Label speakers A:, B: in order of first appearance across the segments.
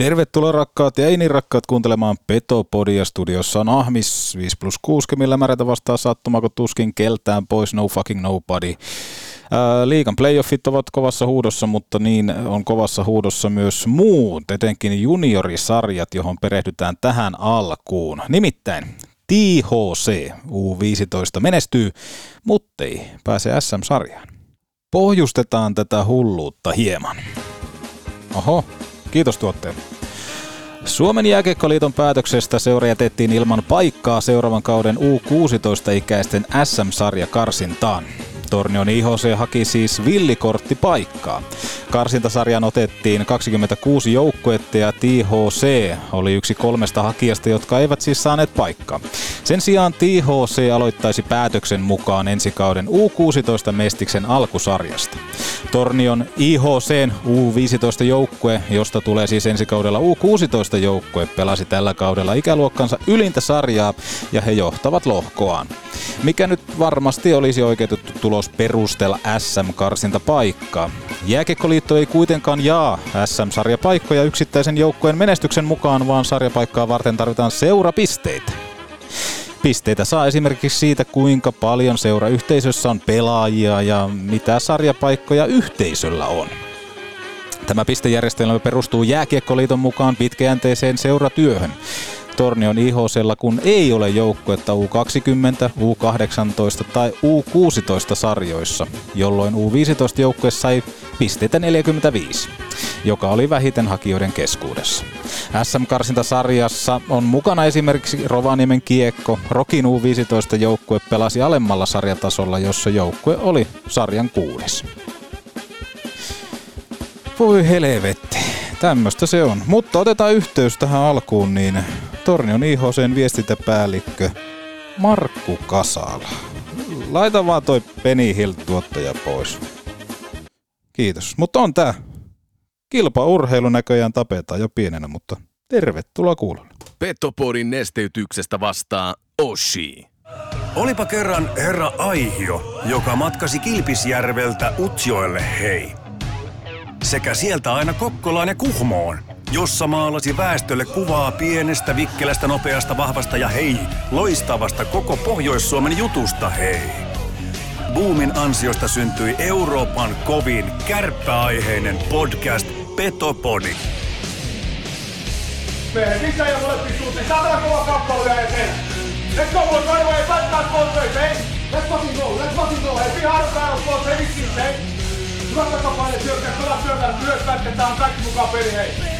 A: Tervetuloa rakkaat ja ei niin rakkaat kuuntelemaan Petopodia. Studiossa on Ahmis 5 plus 6, millä märätä vastaa sattumako tuskin keltään pois, no fucking nobody. Liikan playoffit ovat kovassa huudossa, mutta niin on kovassa huudossa myös muut, etenkin juniorisarjat, johon perehdytään tähän alkuun. Nimittäin THC U15 menestyy, mutta ei pääse SM-sarjaan. Pohjustetaan tätä hulluutta hieman. Oho, kiitos tuotteen. Suomen jääkiekkoliiton päätöksestä seura jätettiin ilman paikkaa seuraavan kauden U16-ikäisten SM-sarja karsintaan. Tornion IHC haki siis villikorttipaikkaa. Karsintasarjan otettiin 26 joukkuetta ja THC oli yksi kolmesta hakijasta, jotka eivät siis saaneet paikkaa. Sen sijaan THC aloittaisi päätöksen mukaan ensi kauden U16-mestiksen alkusarjasta. Tornion IHCn U15-joukkue, josta tulee siis ensi kaudella U16-joukkue, pelasi tällä kaudella ikäluokkansa ylintä sarjaa ja he johtavat lohkoaan. Mikä nyt varmasti olisi oikeutettu tulos perustella SM-karsinta paikkaa. Jääkiekkoliitto ei kuitenkaan jaa SM-sarjapaikkoja yksittäisen joukkueen menestyksen mukaan, vaan sarjapaikkaa varten tarvitaan seurapisteitä. Pisteitä saa esimerkiksi siitä, kuinka paljon seurayhteisössä on pelaajia ja mitä sarjapaikkoja yhteisöllä on. Tämä pistejärjestelmä perustuu Jääkiekkoliiton mukaan pitkäjänteiseen seuratyöhön. Tornion IHClla, kun ei ole joukkuetta U20, U18 tai U16 sarjoissa, jolloin U15 joukkue sai pisteitä 45, joka oli vähiten hakijoiden keskuudessa. SM-karsintasarjassa on mukana esimerkiksi Rovaniemen kiekko. Rokin U15 joukkue pelasi alemmalla sarjatasolla, jossa joukkue oli sarjan kuudes. Voi helvetti, tämmöistä se on. Mutta otetaan yhteys tähän alkuun, niin Tornion IHCn viestintäpäällikkö Markku Kasala. Laita vaan toi Penny Hill-tuottaja pois. Kiitos. Mutta on tää. Kilpaurheilu näköjään tapetaan jo pienenä, mutta tervetuloa kuulolle.
B: Petopodin nesteytyksestä vastaa Oshi.
C: Olipa kerran herra Aihio, joka matkasi Kilpisjärveltä Utsjoelle hei. Sekä sieltä aina Kokkolaan ja Kuhmoon – jossa maalasi väestölle kuvaa pienestä, vikkelästä, nopeasta, vahvasta ja hei, loistavasta koko Pohjois-Suomen jutusta hei. Boomin ansiosta syntyi Euroopan kovin kärppäaiheinen podcast Petopodi.
D: Sisä ja molempiin suuntiin. Saadaan kova kappale vielä eteen. Let's go, boys, right away. Fight that sponsors, hey. Let's fucking go, let's fucking go. Hey, be hard battle sponsors, hey, hey. Hyvä takapaine, syökkää, kova syökkää, myös pätketään, kaikki mukaan peli, hei.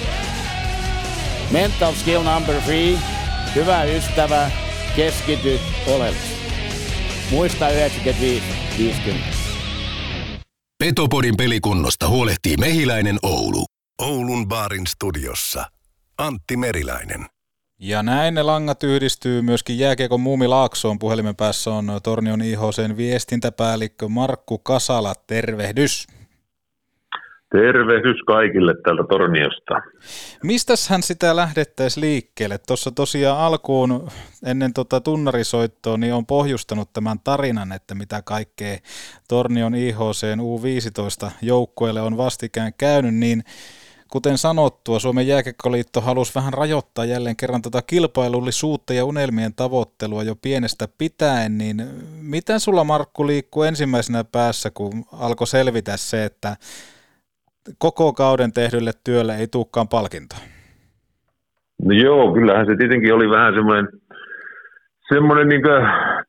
E: Mental skill number three. Hyvä ystävä, keskity oleellisesti. Muista 95-50.
B: Petopodin pelikunnosta huolehtii Mehiläinen Oulu.
C: Oulun baarin studiossa. Antti Meriläinen.
A: Ja näin ne langat yhdistyy myöskin jääkiekon Muumi Laaksoon. Puhelimen päässä on Tornion IHCn viestintäpäällikkö Markku Kasala. Tervehdys.
F: Tervehdys kaikille täältä Torniosta.
A: Mistäs hän sitä lähdettäisiin liikkeelle? Tuossa tosiaan alkuun ennen tota tunnarisoittoa niin on pohjustanut tämän tarinan, että mitä kaikkea Tornion IHC U15 joukkueelle on vastikään käynyt, niin kuten sanottua, Suomen jääkekkoliitto halusi vähän rajoittaa jälleen kerran tätä tota kilpailullisuutta ja unelmien tavoittelua jo pienestä pitäen, niin miten sulla Markku liikkuu ensimmäisenä päässä, kun alkoi selvitä se, että koko kauden tehdylle työlle ei tulekaan palkintoa?
F: No joo, kyllähän se tietenkin oli vähän semmoinen, semmoinen niin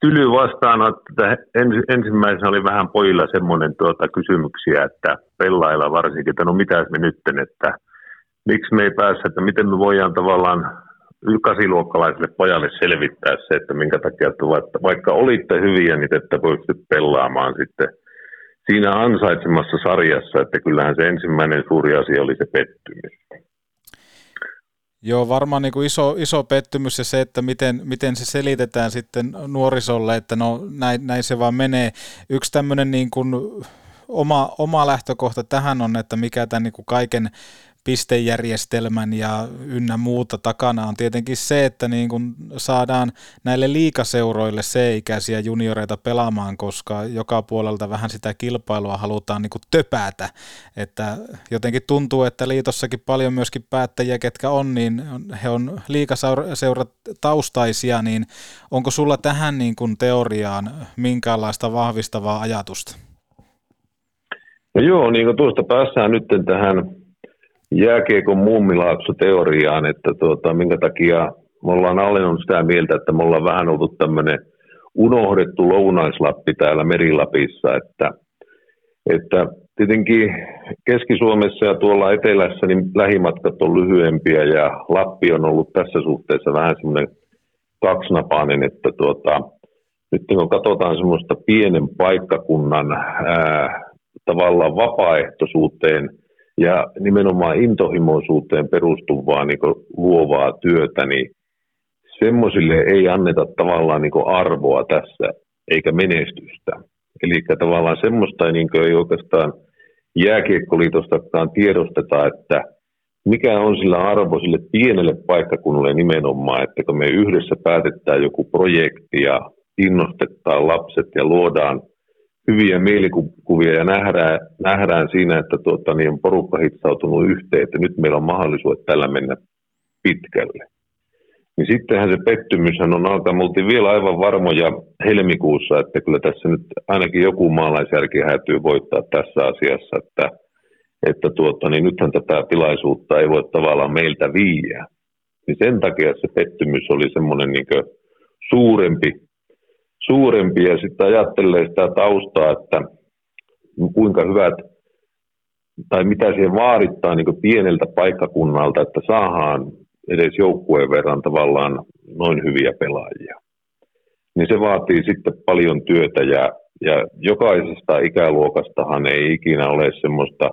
F: tyly vastaanotto, että ens, ensimmäisenä oli vähän pojilla semmoinen tuota, kysymyksiä, että pelailla varsinkin, että no mitäs me nytten, että miksi me ei päässä, että miten me voidaan tavallaan kasiluokkalaiselle pojalle selvittää se, että minkä takia, että vaikka olitte hyviä, niin että pystyt pelaamaan sitten – siinä ansaitsemassa sarjassa, että kyllähän se ensimmäinen suuri asia oli se pettymys.
A: Joo, varmaan niin kuin iso, iso pettymys ja se, että miten, miten se selitetään sitten nuorisolle, että no näin, näin se vaan menee. Yksi tämmöinen niin kuin oma, oma lähtökohta tähän on, että mikä tämän niin kuin kaiken pistejärjestelmän ja ynnä muuta takana on tietenkin se, että niin kun saadaan näille liikaseuroille C-ikäisiä junioreita pelaamaan, koska joka puolelta vähän sitä kilpailua halutaan niin kuin töpätä. Että jotenkin tuntuu, että liitossakin paljon myöskin päättäjiä, ketkä on, niin he on liikaseurat taustaisia, niin onko sulla tähän niin kuin teoriaan minkäänlaista vahvistavaa ajatusta?
F: No joo, niin kuin tuosta päässään nyt tähän jääkiekon muumilaakso-teoriaan, että tuota, minkä takia me ollaan alennut sitä mieltä, että me ollaan vähän ollut tämmöinen unohdettu lounaislappi täällä Merilapissa, että, että tietenkin Keski-Suomessa ja tuolla etelässä niin lähimatkat on lyhyempiä ja Lappi on ollut tässä suhteessa vähän semmoinen kaksinapainen, että tuota, nyt kun katsotaan semmoista pienen paikkakunnan ää, tavallaan vapaaehtoisuuteen – ja nimenomaan intohimoisuuteen perustuvaa niin luovaa työtä, niin semmoisille ei anneta tavallaan niin arvoa tässä eikä menestystä. Eli tavallaan semmoista niin ei oikeastaan jääkiekkoliitostakaan tiedosteta, että mikä on sillä arvo sille pienelle paikkakunnalle nimenomaan, että kun me yhdessä päätetään joku projekti ja innostetaan lapset ja luodaan hyviä mielikuvia ja nähdään, nähdään siinä, että tuota, niin on porukka hitsautunut yhteen, että nyt meillä on mahdollisuus tällä mennä pitkälle. Niin sittenhän se pettymyshän on alkaa. Me oltiin vielä aivan varmoja helmikuussa, että kyllä tässä nyt ainakin joku maalaisjärki hätyy voittaa tässä asiassa, että, että tuota, niin nythän tätä tilaisuutta ei voi tavallaan meiltä viiä. Niin sen takia se pettymys oli semmoinen niin suurempi suurempi ja sitten ajattelee sitä taustaa, että kuinka hyvät tai mitä siihen vaadittaa niin pieneltä paikkakunnalta, että saadaan edes joukkueen verran tavallaan noin hyviä pelaajia. Niin se vaatii sitten paljon työtä ja, ja jokaisesta ikäluokastahan ei ikinä ole semmoista,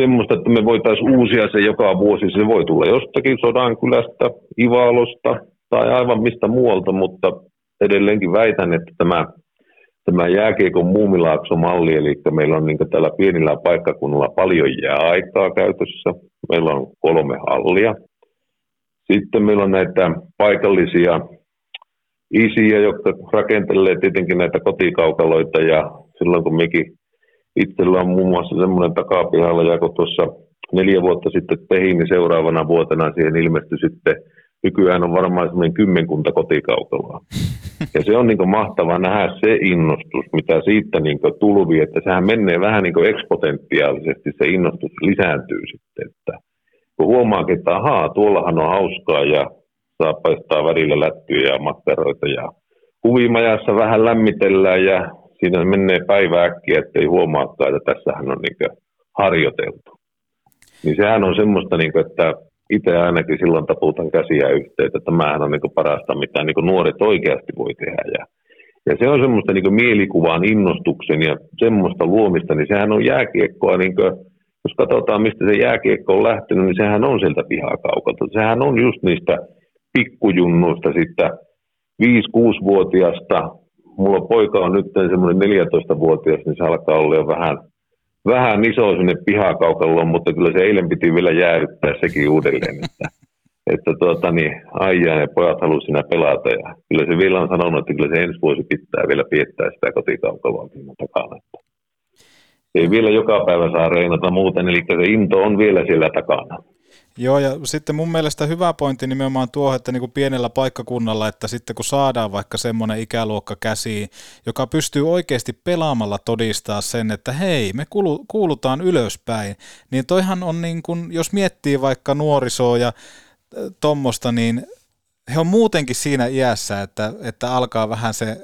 F: semmoista, että me voitaisiin uusia se joka vuosi. Se voi tulla jostakin Sodankylästä, Ivalosta tai aivan mistä muualta, mutta edelleenkin väitän, että tämä, tämä jääkiekon muumilaakso-malli, eli meillä on niin täällä pienillä paikkakunnilla paljon jääaikaa käytössä. Meillä on kolme hallia. Sitten meillä on näitä paikallisia isiä, jotka rakentelee tietenkin näitä kotikaukaloita ja silloin kun mekin itsellä on muun muassa semmoinen takapihalla, ja kun tuossa neljä vuotta sitten tehin, niin seuraavana vuotena siihen ilmestyi sitten nykyään on varmaan semmoinen kymmenkunta kotikaukaloa. Ja se on niin mahtava nähdä se innostus, mitä siitä niin tulvii, että sehän menee vähän niin eksponentiaalisesti, se innostus lisääntyy sitten. Että kun huomaakin, että ahaa, tuollahan on hauskaa ja saa paistaa välillä lättyjä ja makkaroita ja kuvimajassa vähän lämmitellään ja siinä menee päivä äkkiä, ettei huomaakaan, että tässähän on niin harjoiteltu. Niin sehän on semmoista, niin kuin, että itse ainakin silloin taputan käsiä yhteen, että tämähän on niin parasta, mitä niin nuoret oikeasti voi tehdä. Ja, ja se on semmoista niin mielikuvaan innostuksen ja semmoista luomista, niin sehän on jääkiekkoa, niin kuin, jos katsotaan mistä se jääkiekko on lähtenyt, niin sehän on sieltä pihakaukalta. Sehän on just niistä pikkujunnuista sitten 5-6-vuotiaasta. Mulla poika on nyt semmoinen 14-vuotias, niin se alkaa olla jo vähän – vähän iso sinne pihakaukaloon, mutta kyllä se eilen piti vielä jäädyttää sekin uudelleen, että, että tuota, niin, aijaa ja pojat halusivat siinä pelata ja kyllä se vielä on sanonut, että kyllä se ensi vuosi pitää vielä piettää sitä kotikaukaloa takana. Että ei vielä joka päivä saa reinata muuten, eli se into on vielä siellä takana.
A: Joo, ja sitten mun mielestä hyvä pointti nimenomaan tuo, että niin kuin pienellä paikkakunnalla, että sitten kun saadaan vaikka semmoinen ikäluokka käsiin, joka pystyy oikeasti pelaamalla todistaa sen, että hei, me kuulutaan ylöspäin, niin toihan on niin kuin, jos miettii vaikka nuorisoa ja tuommoista, niin he on muutenkin siinä iässä, että, että alkaa vähän se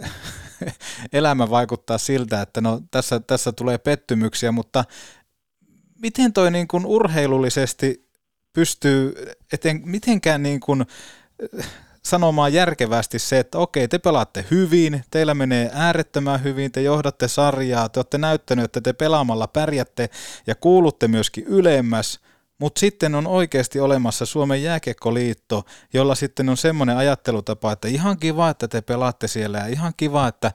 A: elämä vaikuttaa siltä, että no tässä, tässä tulee pettymyksiä, mutta miten toi niin kuin urheilullisesti pystyy eten, mitenkään niin kuin sanomaan järkevästi se, että okei, te pelaatte hyvin, teillä menee äärettömän hyvin, te johdatte sarjaa, te olette näyttänyt, että te pelaamalla pärjätte ja kuulutte myöskin ylemmäs, mutta sitten on oikeasti olemassa Suomen jääkiekkoliitto, jolla sitten on semmoinen ajattelutapa, että ihan kiva, että te pelaatte siellä ja ihan kiva, että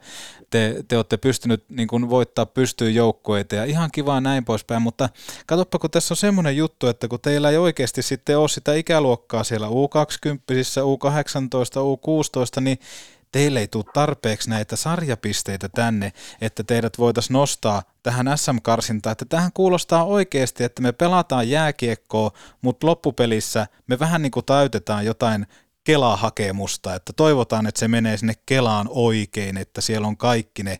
A: te, te olette pystynyt niin kuin voittaa pystyyn joukkueita ja ihan kiva näin poispäin, mutta katsoppa, kun tässä on semmoinen juttu, että kun teillä ei oikeasti sitten ole sitä ikäluokkaa siellä U20, U18, U16, niin teille ei tule tarpeeksi näitä sarjapisteitä tänne, että teidät voitaisiin nostaa tähän SM-karsintaan. Että tähän kuulostaa oikeasti, että me pelataan jääkiekkoa, mutta loppupelissä me vähän niin kuin täytetään jotain Kela-hakemusta, että toivotaan, että se menee sinne Kelaan oikein, että siellä on kaikki ne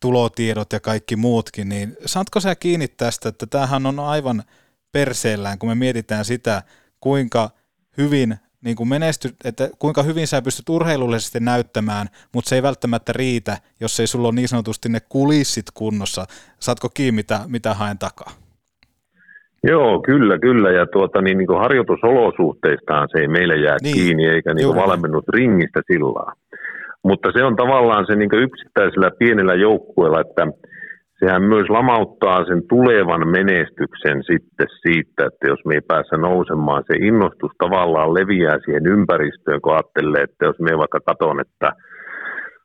A: tulotiedot ja kaikki muutkin, niin saatko sä kiinni tästä, että tämähän on aivan perseellään, kun me mietitään sitä, kuinka hyvin niin kuin menesty, että kuinka hyvin sä pystyt urheilullisesti näyttämään, mutta se ei välttämättä riitä, jos ei sulla ole niin sanotusti ne kulissit kunnossa. Saatko kiinni, mitä, mitä haen takaa?
F: Joo, kyllä, kyllä. Ja tuota, niin, niin kuin harjoitusolosuhteistaan se ei meille jää niin, kiinni, eikä niin kuin valmennut ringistä sillä Mutta se on tavallaan se niin yksittäisellä pienellä joukkueella, että sehän myös lamauttaa sen tulevan menestyksen sitten siitä, että jos me ei päässä nousemaan, se innostus tavallaan leviää siihen ympäristöön, kun ajattelee, että jos me vaikka katon, että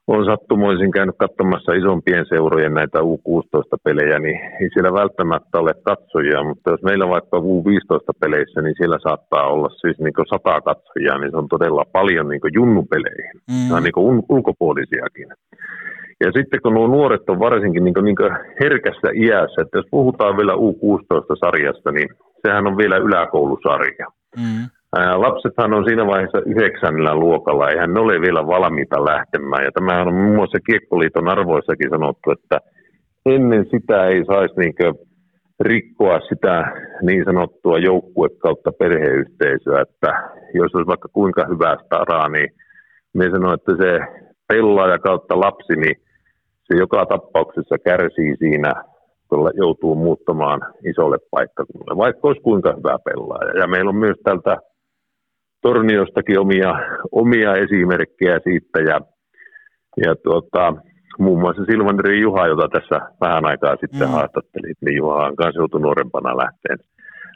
F: on sattumoisin käynyt katsomassa isompien seurojen näitä U16-pelejä, niin ei siellä välttämättä ole katsojia, mutta jos meillä vaikka U15-peleissä, niin siellä saattaa olla siis niin sata katsojia, niin se on todella paljon niin junnupeleihin, mm. niin ulkopuolisiakin. Ja sitten kun nuo nuoret on varsinkin niin kuin, niin kuin herkässä iässä, että jos puhutaan vielä U16-sarjasta, niin sehän on vielä yläkoulusarja. Mm. Ää, lapsethan on siinä vaiheessa yhdeksännellä luokalla, eihän ne ole vielä valmiita lähtemään. Ja tämä on muun muassa Kiekkoliiton arvoissakin sanottu, että ennen sitä ei saisi niin rikkoa sitä niin sanottua joukkue kautta perheyhteisöä, että jos olisi vaikka kuinka hyvää staraa, niin me sanoin, että se pelaaja kautta lapsi, niin se joka tapauksessa kärsii siinä, kun joutuu muuttamaan isolle paikkakunnalle, vaikka olisi kuinka hyvä pelaaja. Ja meillä on myös tältä Torniostakin omia, omia esimerkkejä siitä, ja, ja tuota, muun muassa Silvandri Juha, jota tässä vähän aikaa sitten mm. haastattelit, niin Juha on kanssa joutui nuorempana lähteen,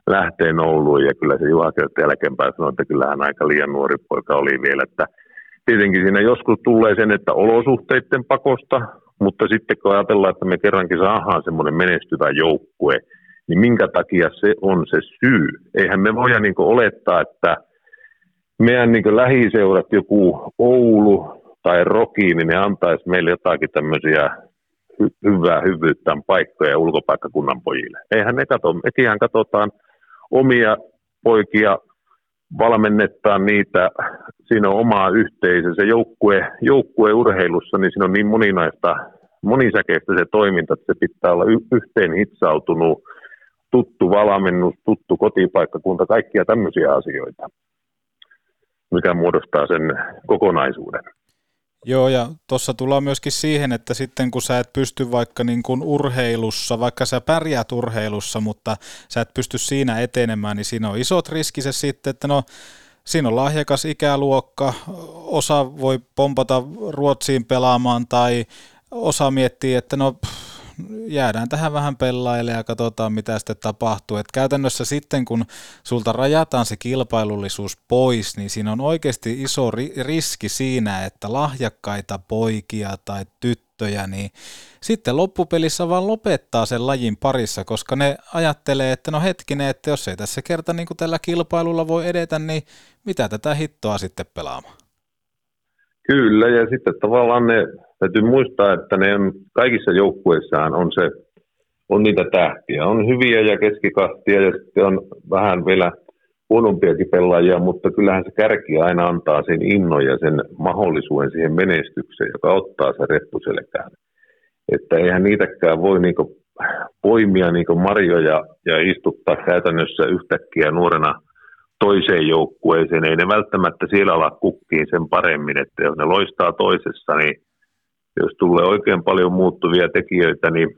F: lähteen Ouluun, ja kyllä se Juha kertoi jälkeenpäin sanoi, että kyllähän aika liian nuori poika oli vielä, että tietenkin siinä joskus tulee sen, että olosuhteiden pakosta mutta sitten kun ajatellaan, että me kerrankin saadaan semmoinen menestyvä joukkue, niin minkä takia se on se syy? Eihän me voida niin olettaa, että meidän niin lähiseurat, joku Oulu tai Roki, niin ne antaisi meille jotakin tämmöisiä hy- hyvää hyvyyttä paikkoja ulkopaikkakunnan pojille. Eihän ne katso, mekin katsotaan omia poikia valmennetaan niitä, siinä on oma yhteisö, se joukkue, joukkue urheilussa, niin siinä on niin moninaista, monisäkeistä se toiminta, että se pitää olla yhteen hitsautunut, tuttu valmennus, tuttu kotipaikkakunta, kaikkia tämmöisiä asioita, mikä muodostaa sen kokonaisuuden.
A: Joo, ja tuossa tullaan myöskin siihen, että sitten kun sä et pysty vaikka niin kuin urheilussa, vaikka sä pärjäät urheilussa, mutta sä et pysty siinä etenemään, niin siinä on isot riskiset sitten, että no siinä on lahjakas ikäluokka, osa voi pompata Ruotsiin pelaamaan tai osa miettii, että no pff, jäädään tähän vähän pelaille ja katsotaan mitä sitten tapahtuu. Et käytännössä sitten kun sulta rajataan se kilpailullisuus pois, niin siinä on oikeasti iso ri- riski siinä, että lahjakkaita poikia tai tyttöjä, niin sitten loppupelissä vaan lopettaa sen lajin parissa, koska ne ajattelee, että no hetkinen, että jos ei tässä kerta niin kuin tällä kilpailulla voi edetä, niin mitä tätä hittoa sitten pelaamaan?
F: Kyllä, ja sitten tavallaan ne täytyy muistaa, että ne on, kaikissa joukkueissaan on se on niitä tähtiä. On hyviä ja keskikastia ja sitten on vähän vielä huonompiakin pelaajia, mutta kyllähän se kärki aina antaa sen innon ja sen mahdollisuuden siihen menestykseen, joka ottaa se reppuselkään. Että eihän niitäkään voi niinku poimia niinku marjoja ja istuttaa käytännössä yhtäkkiä nuorena toiseen joukkueeseen. Ei ne välttämättä siellä ala kukkiin sen paremmin, että jos ne loistaa toisessa, niin jos tulee oikein paljon muuttuvia tekijöitä, niin,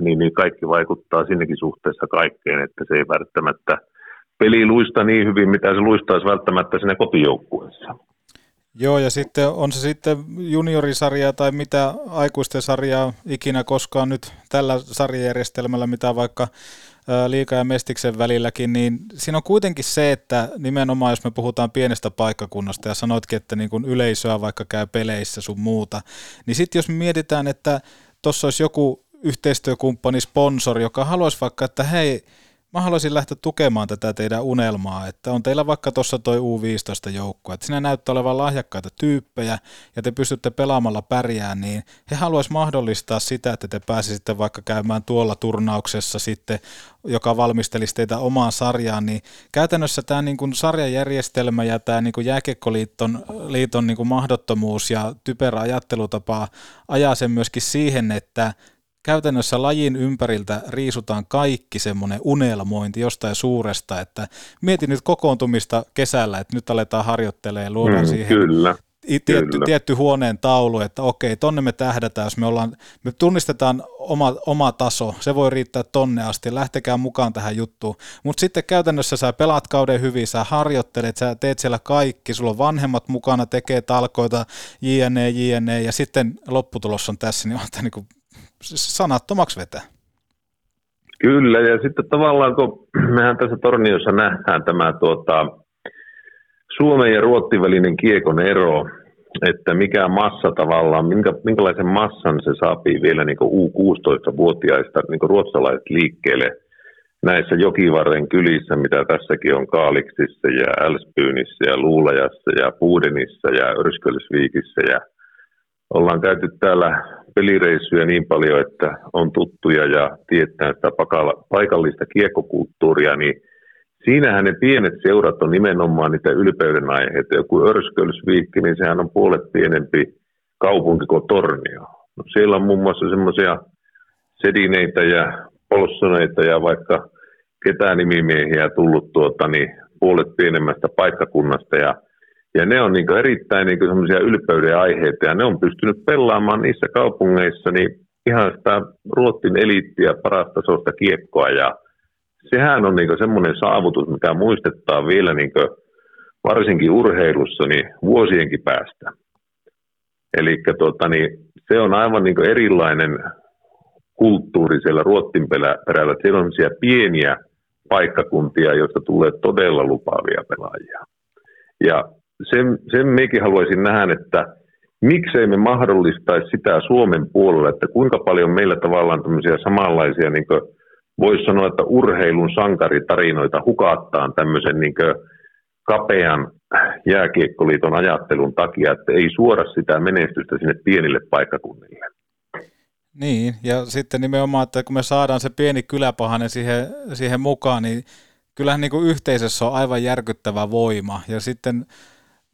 F: niin, niin kaikki vaikuttaa sinnekin suhteessa kaikkeen, että se ei välttämättä peli luista niin hyvin, mitä se luistaisi välttämättä siinä kotijoukkueessa.
A: Joo, ja sitten on se sitten juniorisarja tai mitä aikuisten sarjaa ikinä koskaan nyt tällä sarjajärjestelmällä, mitä vaikka liika ja mestiksen välilläkin, niin siinä on kuitenkin se, että nimenomaan jos me puhutaan pienestä paikkakunnasta ja sanoitkin, että niin kuin yleisöä vaikka käy peleissä sun muuta, niin sitten jos me mietitään, että tuossa olisi joku yhteistyökumppani, sponsori, joka haluaisi vaikka, että hei, mä haluaisin lähteä tukemaan tätä teidän unelmaa, että on teillä vaikka tuossa toi U15-joukko, että siinä näyttää olevan lahjakkaita tyyppejä ja te pystytte pelaamalla pärjään, niin he haluaisi mahdollistaa sitä, että te pääsisitte vaikka käymään tuolla turnauksessa sitten, joka valmistelisi teitä omaan sarjaan, niin käytännössä tämä niin kuin sarjajärjestelmä ja tämä niin kuin jääkiekkoliiton liiton niin kuin mahdottomuus ja typerä ajattelutapa ajaa sen myöskin siihen, että käytännössä lajin ympäriltä riisutaan kaikki semmoinen unelmointi jostain suuresta, että mietin nyt kokoontumista kesällä, että nyt aletaan harjoittelemaan, luodaan mm, siihen
F: kyllä.
A: Tietty, kyllä. tietty huoneen taulu, että okei, tonne me tähdätään, jos me, ollaan, me tunnistetaan oma, oma taso, se voi riittää tonne asti, lähtekää mukaan tähän juttuun, mutta sitten käytännössä sä pelaat kauden hyvin, sä harjoittelet, sä teet siellä kaikki, sulla on vanhemmat mukana, tekee talkoita, jne, jne, ja sitten lopputulos on tässä, niin on niin sanattomaksi vetää.
F: Kyllä, ja sitten tavallaan kun mehän tässä Torniossa nähdään tämä tuota, Suomen ja Ruotsin välinen kiekon ero, että mikä massa tavallaan, minkä, minkälaisen massan se saapii vielä niin U16-vuotiaista niin ruotsalaiset liikkeelle näissä jokivarren kylissä, mitä tässäkin on Kaaliksissa ja Älspyynissä ja Luulajassa ja Puudenissa ja Örskölsviikissä ja ollaan käyty täällä pelireissuja niin paljon, että on tuttuja ja tietää sitä paikallista kiekkokulttuuria, niin siinähän ne pienet seurat on nimenomaan niitä ylpeyden aiheita. Joku Örskölsviikki, niin sehän on puolet pienempi kaupunki kuin Tornio. No siellä on muun muassa semmoisia sedineitä ja polssoneita ja vaikka ketään nimimiehiä tullut tuota, niin puolet pienemmästä paikkakunnasta ja ja ne on niin erittäin niin semmoisia ylpeyden aiheita, ja ne on pystynyt pelaamaan niissä kaupungeissa niin ihan sitä Ruotsin eliittiä parastasoista kiekkoa, ja sehän on niin semmoinen saavutus, mikä muistettaa vielä niin varsinkin urheilussa niin vuosienkin päästä. Eli tuota, niin se on aivan niin erilainen kulttuuri siellä Ruotsin perällä. Siellä on pieniä paikkakuntia, joista tulee todella lupaavia pelaajia. Ja sen, sen mekin haluaisin nähdä, että miksei me mahdollistaisi sitä Suomen puolella, että kuinka paljon meillä tavallaan tämmöisiä samanlaisia, niin voisi sanoa, että urheilun sankaritarinoita hukattaan tämmöisen niin kapean jääkiekkoliiton ajattelun takia, että ei suora sitä menestystä sinne pienille paikkakunnille.
A: Niin, ja sitten nimenomaan, että kun me saadaan se pieni kyläpahanen siihen, siihen mukaan, niin kyllähän niin kuin yhteisössä on aivan järkyttävä voima. Ja sitten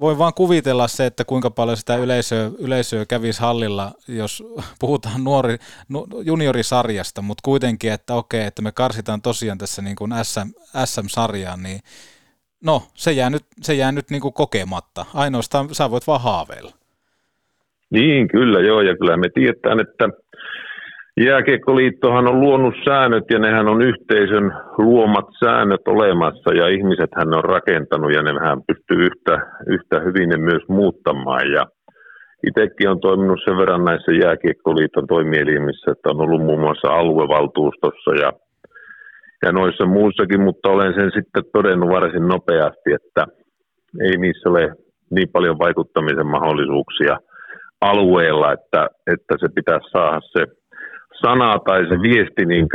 A: voi vaan kuvitella se, että kuinka paljon sitä yleisöä, yleisöä kävisi hallilla, jos puhutaan nuori, juniorisarjasta, mutta kuitenkin, että okei, että me karsitaan tosiaan tässä niin kuin SM, SM-sarjaan, niin no, se jää nyt, se jää nyt niin kuin kokematta. Ainoastaan sä voit vaan haaveilla.
F: Niin, kyllä joo, ja kyllä me tiedetään, että Jääkiekkoliittohan on luonut säännöt ja nehän on yhteisön luomat säännöt olemassa ja ihmiset hän on rakentanut ja nehän pystyy yhtä, yhtä hyvin ne myös muuttamaan. Ja itsekin on toiminut sen verran näissä Jääkiekkoliiton toimielimissä, että on ollut muun muassa aluevaltuustossa ja, ja noissa muussakin, mutta olen sen sitten todennut varsin nopeasti, että ei niissä ole niin paljon vaikuttamisen mahdollisuuksia alueella, että, että se pitäisi saada se sana tai se viesti niin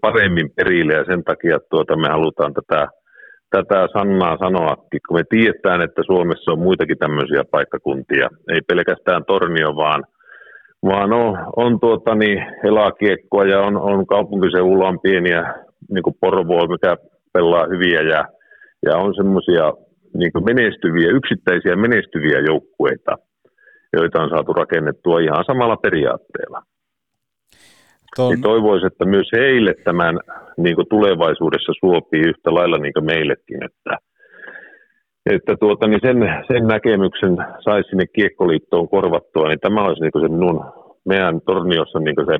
F: paremmin perille ja sen takia tuota me halutaan tätä, tätä sanaa sanoa, kun me tiedetään, että Suomessa on muitakin tämmöisiä paikkakuntia, ei pelkästään Tornio, vaan, vaan on, on tuota niin, elakiekkoa ja on, on kaupunkiseudulla on pieniä niin kuin Porvoa, mikä pelaa hyviä ja, ja on semmoisia niin menestyviä, yksittäisiä menestyviä joukkueita, joita on saatu rakennettua ihan samalla periaatteella. Ton... Niin toivoisin, että myös heille tämän niin kuin tulevaisuudessa suopii yhtä lailla niin kuin meillekin, että, että tuota, niin sen, sen näkemyksen saisi sinne Kiekkoliittoon korvattua, niin tämä olisi niin kuin se minun, meidän torniossa niin kuin se,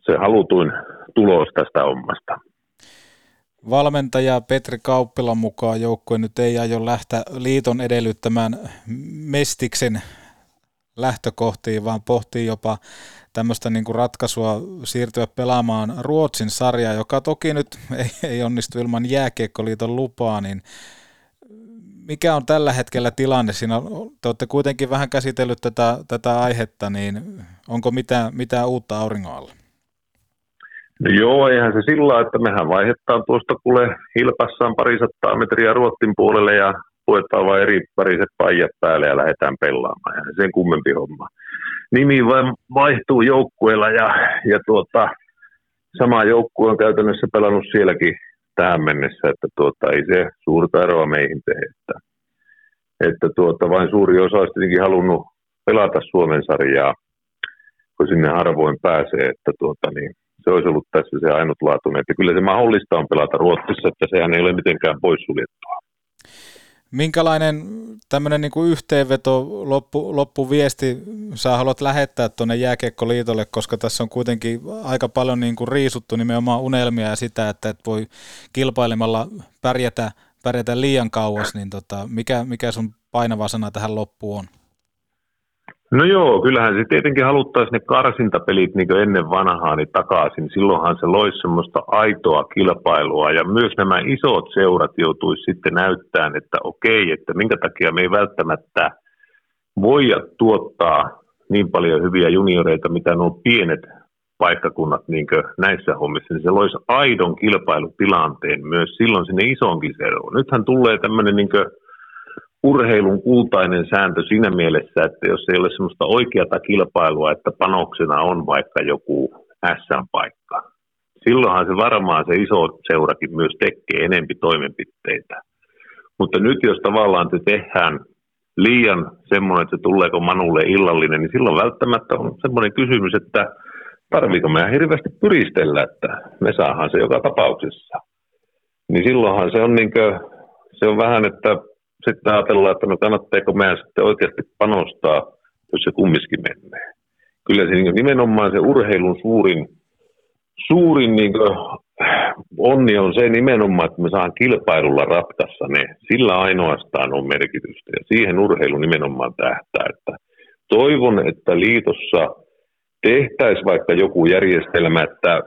F: se halutuin tulos tästä hommasta.
A: Valmentaja Petri Kauppilan mukaan joukkue nyt ei aio lähteä liiton edellyttämään Mestiksen lähtökohtiin, vaan pohtii jopa tämmöistä niin kuin ratkaisua siirtyä pelaamaan Ruotsin sarjaa, joka toki nyt ei, ei onnistu ilman jääkiekkoliiton lupaa, niin mikä on tällä hetkellä tilanne? Siinä te olette kuitenkin vähän käsitellyt tätä, tätä aihetta, niin onko mitään, mitään uutta auringon alla?
F: No joo, eihän se sillä että mehän vaihettaan tuosta kuule hilpassaan parisattaa metriä Ruottin puolelle ja puetaan vain eri väriset paijat päälle ja lähdetään pelaamaan. Ja sen kummempi homma. Nimi vain vaihtuu joukkueella ja, ja tuota, sama joukkue on käytännössä pelannut sielläkin tähän mennessä, että tuota, ei se suurta eroa meihin tee. Että, että tuota, vain suuri osa olisi tietenkin halunnut pelata Suomen sarjaa, kun sinne harvoin pääsee, että tuota, niin, se olisi ollut tässä se ainutlaatuinen. Että kyllä se mahdollista on pelata Ruotsissa, että sehän ei ole mitenkään poissuljettua.
A: Minkälainen tämmöinen niin kuin yhteenveto, loppu, loppuviesti sä haluat lähettää tuonne Jääkiekkoliitolle, koska tässä on kuitenkin aika paljon niin kuin riisuttu nimenomaan unelmia ja sitä, että et voi kilpailemalla pärjätä, pärjätä liian kauas, niin tota, mikä, mikä sun painava sana tähän loppuun on?
F: No joo, kyllähän se tietenkin haluttaisiin ne karsintapelit niin ennen vanhaa niin takaisin. Silloinhan se loisi semmoista aitoa kilpailua ja myös nämä isot seurat joutuisi sitten näyttämään, että okei, että minkä takia me ei välttämättä voida tuottaa niin paljon hyviä junioreita, mitä nuo pienet paikkakunnat niin näissä hommissa, niin se loisi aidon kilpailutilanteen myös silloin sinne isonkin seuroon. Nythän tulee tämmöinen niin urheilun kultainen sääntö siinä mielessä, että jos ei ole sellaista oikeata kilpailua, että panoksena on vaikka joku SM-paikka, silloinhan se varmaan se iso seurakin myös tekee enempi toimenpiteitä. Mutta nyt jos tavallaan se tehdään liian semmoinen, että tuleeko Manulle illallinen, niin silloin välttämättä on semmoinen kysymys, että tarviiko meidän hirveästi pyristellä, että me saadaan se joka tapauksessa. Niin silloinhan se on, niin kuin, se on vähän, että sitten ajatellaan, että no kannattaako meidän sitten oikeasti panostaa, jos se kumminkin menee. Kyllä se niin nimenomaan se urheilun suurin, suurin niin onni on se nimenomaan, että me saan kilpailulla ratkaista ne. Sillä ainoastaan on merkitystä ja siihen urheilu nimenomaan tähtää. Että toivon, että liitossa tehtäisiin vaikka joku järjestelmä, että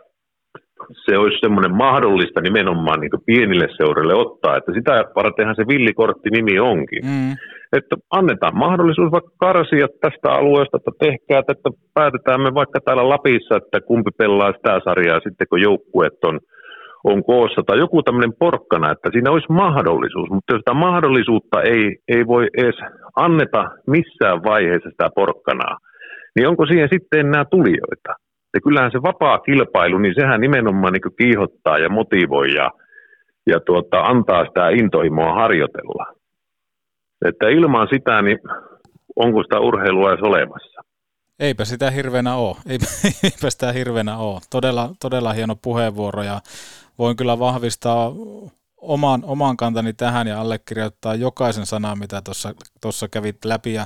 F: se olisi semmoinen mahdollista nimenomaan niin pienille seuroille ottaa, että sitä vartenhan se villikortti-nimi onkin. Mm. Että annetaan mahdollisuus vaikka karsia tästä alueesta, että tehkää, että päätetään me vaikka täällä Lapissa, että kumpi pelaa sitä sarjaa sitten, kun joukkueet on, on koossa, tai joku tämmöinen porkkana, että siinä olisi mahdollisuus, mutta jos sitä mahdollisuutta ei, ei voi edes anneta missään vaiheessa sitä porkkanaa, niin onko siihen sitten enää tulijoita? Ja kyllähän se vapaa kilpailu, niin sehän nimenomaan niin kiihottaa ja motivoi ja, ja tuota, antaa sitä intohimoa harjoitella. Että ilman sitä, niin onko sitä urheilua edes olemassa?
A: Eipä sitä hirveänä ole. Eipä, eipä sitä hirveänä ole. Todella, todella hieno puheenvuoro ja voin kyllä vahvistaa oman, oman kantani tähän ja allekirjoittaa jokaisen sanan, mitä tuossa kävit läpi. Ja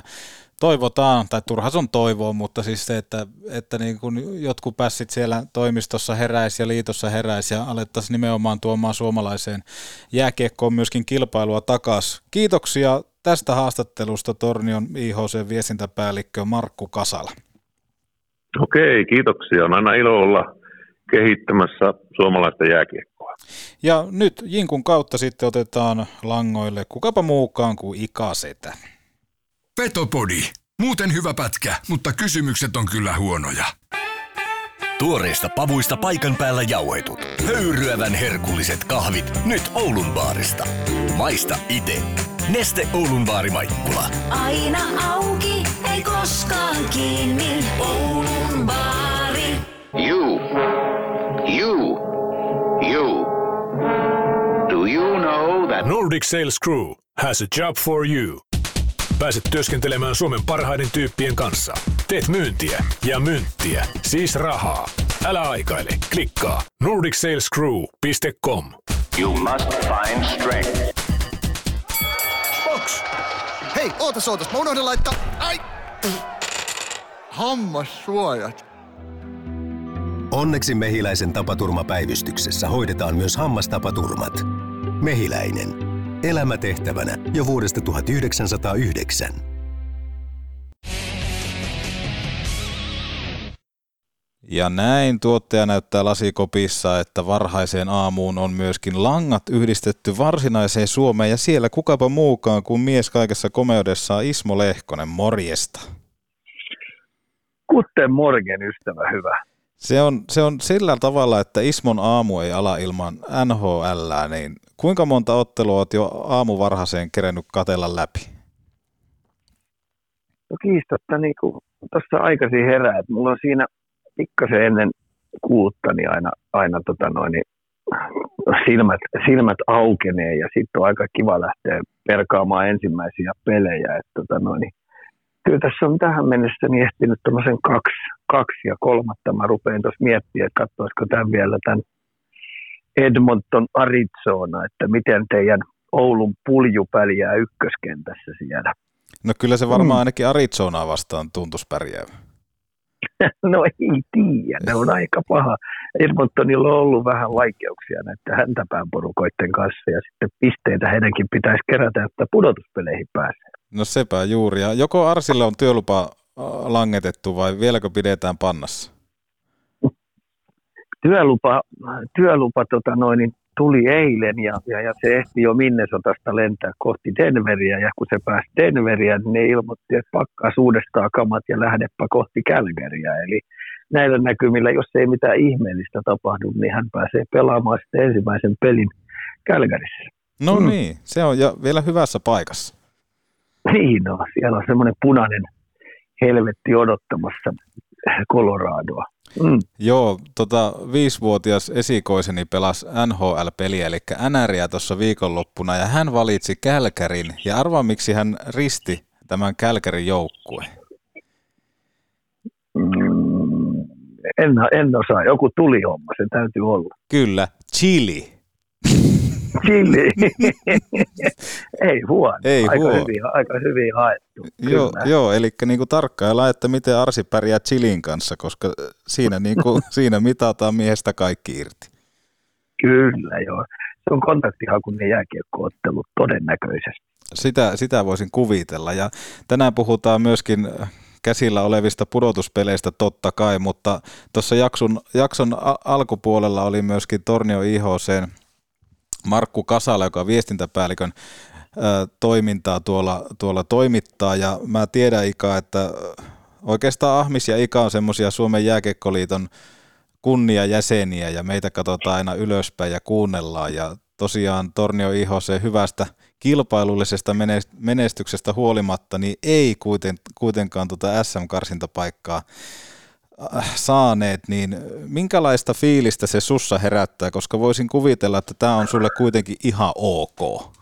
A: toivotaan, tai turha on toivoa, mutta siis se, että, että niin kun jotkut pässit siellä toimistossa heräisi ja liitossa heräisi ja alettaisiin nimenomaan tuomaan suomalaiseen jääkiekkoon myöskin kilpailua takaisin. Kiitoksia tästä haastattelusta Tornion IHC-viestintäpäällikkö Markku Kasala.
F: Okei, kiitoksia. On aina ilo olla kehittämässä suomalaista jääkiekkoa.
A: Ja nyt Jinkun kautta sitten otetaan langoille kukapa muukaan kuin Ikasetä.
B: Petopodi. Muuten hyvä pätkä, mutta kysymykset on kyllä huonoja. Tuoreista pavuista paikan päällä jauhetut. Höyryävän herkulliset kahvit nyt Oulun baarista. Maista ite. Neste Oulun baari Maikkula.
G: Aina auki, ei koskaan kiinni. Oulun baari.
H: You. You. You. Do you know that
I: Nordic Sales Crew has a job for you. Pääset työskentelemään Suomen parhaiden tyyppien kanssa. Teet myyntiä ja myyntiä, siis rahaa. Älä aikaile, klikkaa nordicsalescrew.com.
H: you must find strength?
J: Box! Hei, ootas ootas, mä unohdin laittaa... Ai! Hammassuojat.
K: Onneksi Mehiläisen tapaturmapäivystyksessä hoidetaan myös hammastapaturmat. Mehiläinen. Elämä tehtävänä jo vuodesta 1909.
A: Ja näin tuottaja näyttää lasikopissa, että varhaiseen aamuun on myöskin langat yhdistetty varsinaiseen Suomeen ja siellä kukapa muukaan kuin mies kaikessa komeudessaan Ismo Lehkonen, morjesta.
L: Kutten morgen, ystävä hyvä.
A: Se on, se on sillä tavalla, että Ismon aamu ei ala ilman NHL, niin kuinka monta ottelua olet jo aamuvarhaiseen kerennyt katella läpi?
L: No kiistatta niin kuin tuossa aikaisin herää, että mulla on siinä pikkasen ennen kuutta niin aina, aina tota noin, niin silmät, silmät aukenee ja sitten on aika kiva lähteä perkaamaan ensimmäisiä pelejä. että tota noin, niin kyllä tässä on tähän mennessä niin ehtinyt tämmöisen kaksi, kaksi ja kolmatta. Mä rupean tuossa miettimään, että katsoisiko tämän vielä tämän Edmonton Arizona, että miten teidän Oulun pulju pärjää ykköskentässä siellä.
A: No kyllä se varmaan ainakin Arizonaa vastaan tuntuisi pärjäävä.
L: No ei tiedä, ne on aika paha. Edmontonilla on ollut vähän vaikeuksia näiden häntäpään porukoiden kanssa ja sitten pisteitä heidänkin pitäisi kerätä, että pudotuspeleihin pääsee.
A: No sepä juuri. Ja joko Arsille on työlupa äh, langetettu vai vieläkö pidetään pannassa?
L: Työlupa, työlupa tota noin, niin tuli eilen ja, ja, ja se ehti jo Minnesotasta lentää kohti Denveriä ja kun se pääsi Denveriä, niin ne ilmoitti, että pakkaa uudestaan kamat ja lähdepä kohti Kälkäriä. Eli näillä näkymillä, jos ei mitään ihmeellistä tapahdu, niin hän pääsee pelaamaan sitten ensimmäisen pelin Kälkärissä.
A: No mm. niin, se on jo vielä hyvässä paikassa.
L: Niin no, siellä on semmoinen punainen helvetti odottamassa Coloradoa.
A: Mm. Joo, tota, viisivuotias esikoiseni pelasi NHL-peliä, eli NRiä tuossa viikonloppuna, ja hän valitsi Kälkärin, ja arvaa miksi hän risti tämän Kälkärin joukkueen.
L: Mm, en, en osaa, joku tulihomma, se täytyy olla.
A: Kyllä, chili.
L: Chili. Ei huono.
A: Ei
L: aika,
A: huono.
L: hyvin, aika hyvin haettu.
A: Joo,
L: Kyllä.
A: joo eli niinku tarkkaillaan, että miten Arsi pärjää Chilin kanssa, koska siinä, niinku, siinä mitataan miehestä kaikki irti.
L: Kyllä, joo. Se on kontaktihakunen jääkiekkoottelu todennäköisesti.
A: Sitä, sitä voisin kuvitella. Ja tänään puhutaan myöskin käsillä olevista pudotuspeleistä totta kai, mutta tuossa jakson, jakson alkupuolella oli myöskin Tornio IHCn Markku Kasala, joka viestintäpäällikön ö, toimintaa tuolla, tuolla toimittaa. Ja mä tiedän Ika, että oikeastaan Ahmis ja Ika on semmoisia Suomen jääkiekkoliiton kunniajäseniä ja meitä katsotaan aina ylöspäin ja kuunnellaan. Ja tosiaan Tornio IHC hyvästä kilpailullisesta menestyksestä huolimatta, niin ei kuiten, kuitenkaan tuota SM-karsintapaikkaa saaneet, niin minkälaista fiilistä se sussa herättää, koska voisin kuvitella, että tämä on sulle kuitenkin ihan ok.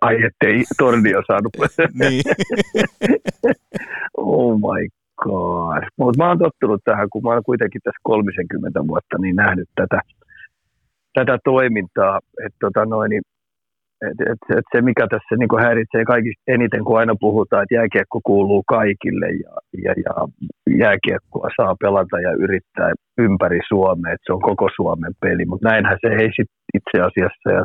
L: Ai ettei tornio saanut.
A: niin.
L: oh my god. Mutta mä oon tottunut tähän, kun mä oon kuitenkin tässä 30 vuotta niin nähnyt tätä, tätä toimintaa. Että tota noin, niin et, et, et se, mikä tässä niin häiritsee kaikista eniten, kun aina puhutaan, että jääkiekko kuuluu kaikille ja, ja, ja jääkiekkoa saa pelata ja yrittää ympäri Suomea, että se on koko Suomen peli, mutta näinhän se ei sit itse asiassa ja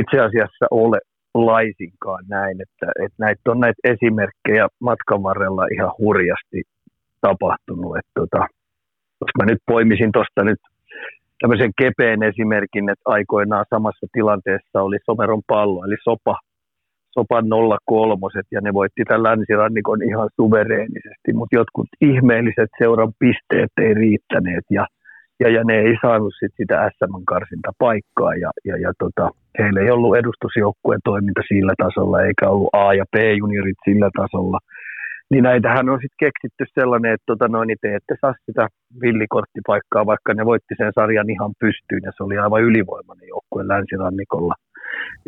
L: itse asiassa ole laisinkaan näin, että, että näitä on näitä esimerkkejä matkan varrella ihan hurjasti tapahtunut, että tota, jos mä nyt poimisin tuosta nyt tämmöisen kepeen esimerkin, että aikoinaan samassa tilanteessa oli Someron pallo, eli Sopa, Sopan 03 ja ne voitti tämän länsirannikon ihan suvereenisesti, mutta jotkut ihmeelliset seuran pisteet ei riittäneet ja, ja, ja ne ei saanut sit sitä SM-karsinta paikkaa ja, ja, ja tota, heillä ei ollut edustusjoukkueen toiminta sillä tasolla eikä ollut A- ja B-juniorit sillä tasolla – niin näitähän on sitten keksitty sellainen, että tota noin, niin te ette saa sitä villikorttipaikkaa, vaikka ne voitti sen sarjan ihan pystyyn, ja se oli aivan ylivoimainen joukkue länsirannikolla.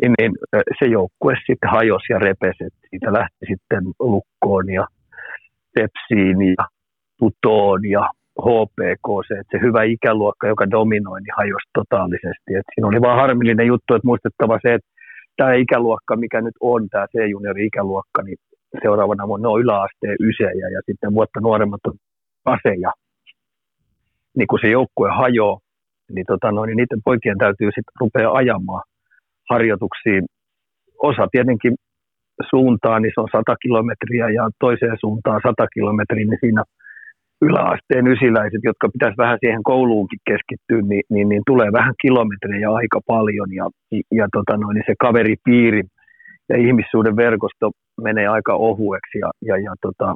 L: Niin, niin se joukkue sitten hajosi ja repesi, että siitä lähti sitten Lukkoon ja Tepsiin ja Putoon ja HPK, se, että se hyvä ikäluokka, joka dominoi, niin hajosi totaalisesti. Et siinä oli vaan harmillinen juttu, että muistettava se, että tämä ikäluokka, mikä nyt on, tämä C-juniori ikäluokka, niin seuraavana vuonna on yläasteen ysejä ja sitten vuotta nuoremmat on aseja. Niin kun se joukkue hajoaa, niin, tota, no, niin niiden poikien täytyy sitten rupea ajamaan harjoituksiin. Osa tietenkin suuntaan, niin se on 100 kilometriä ja toiseen suuntaan 100 kilometriä, niin siinä yläasteen ysiläiset, jotka pitäisi vähän siihen kouluunkin keskittyä, niin, niin, niin tulee vähän kilometrejä aika paljon ja, ja tota noin, niin se kaveripiiri ja ihmissuuden verkosto menee aika ohueksi ja, ja, ja tota,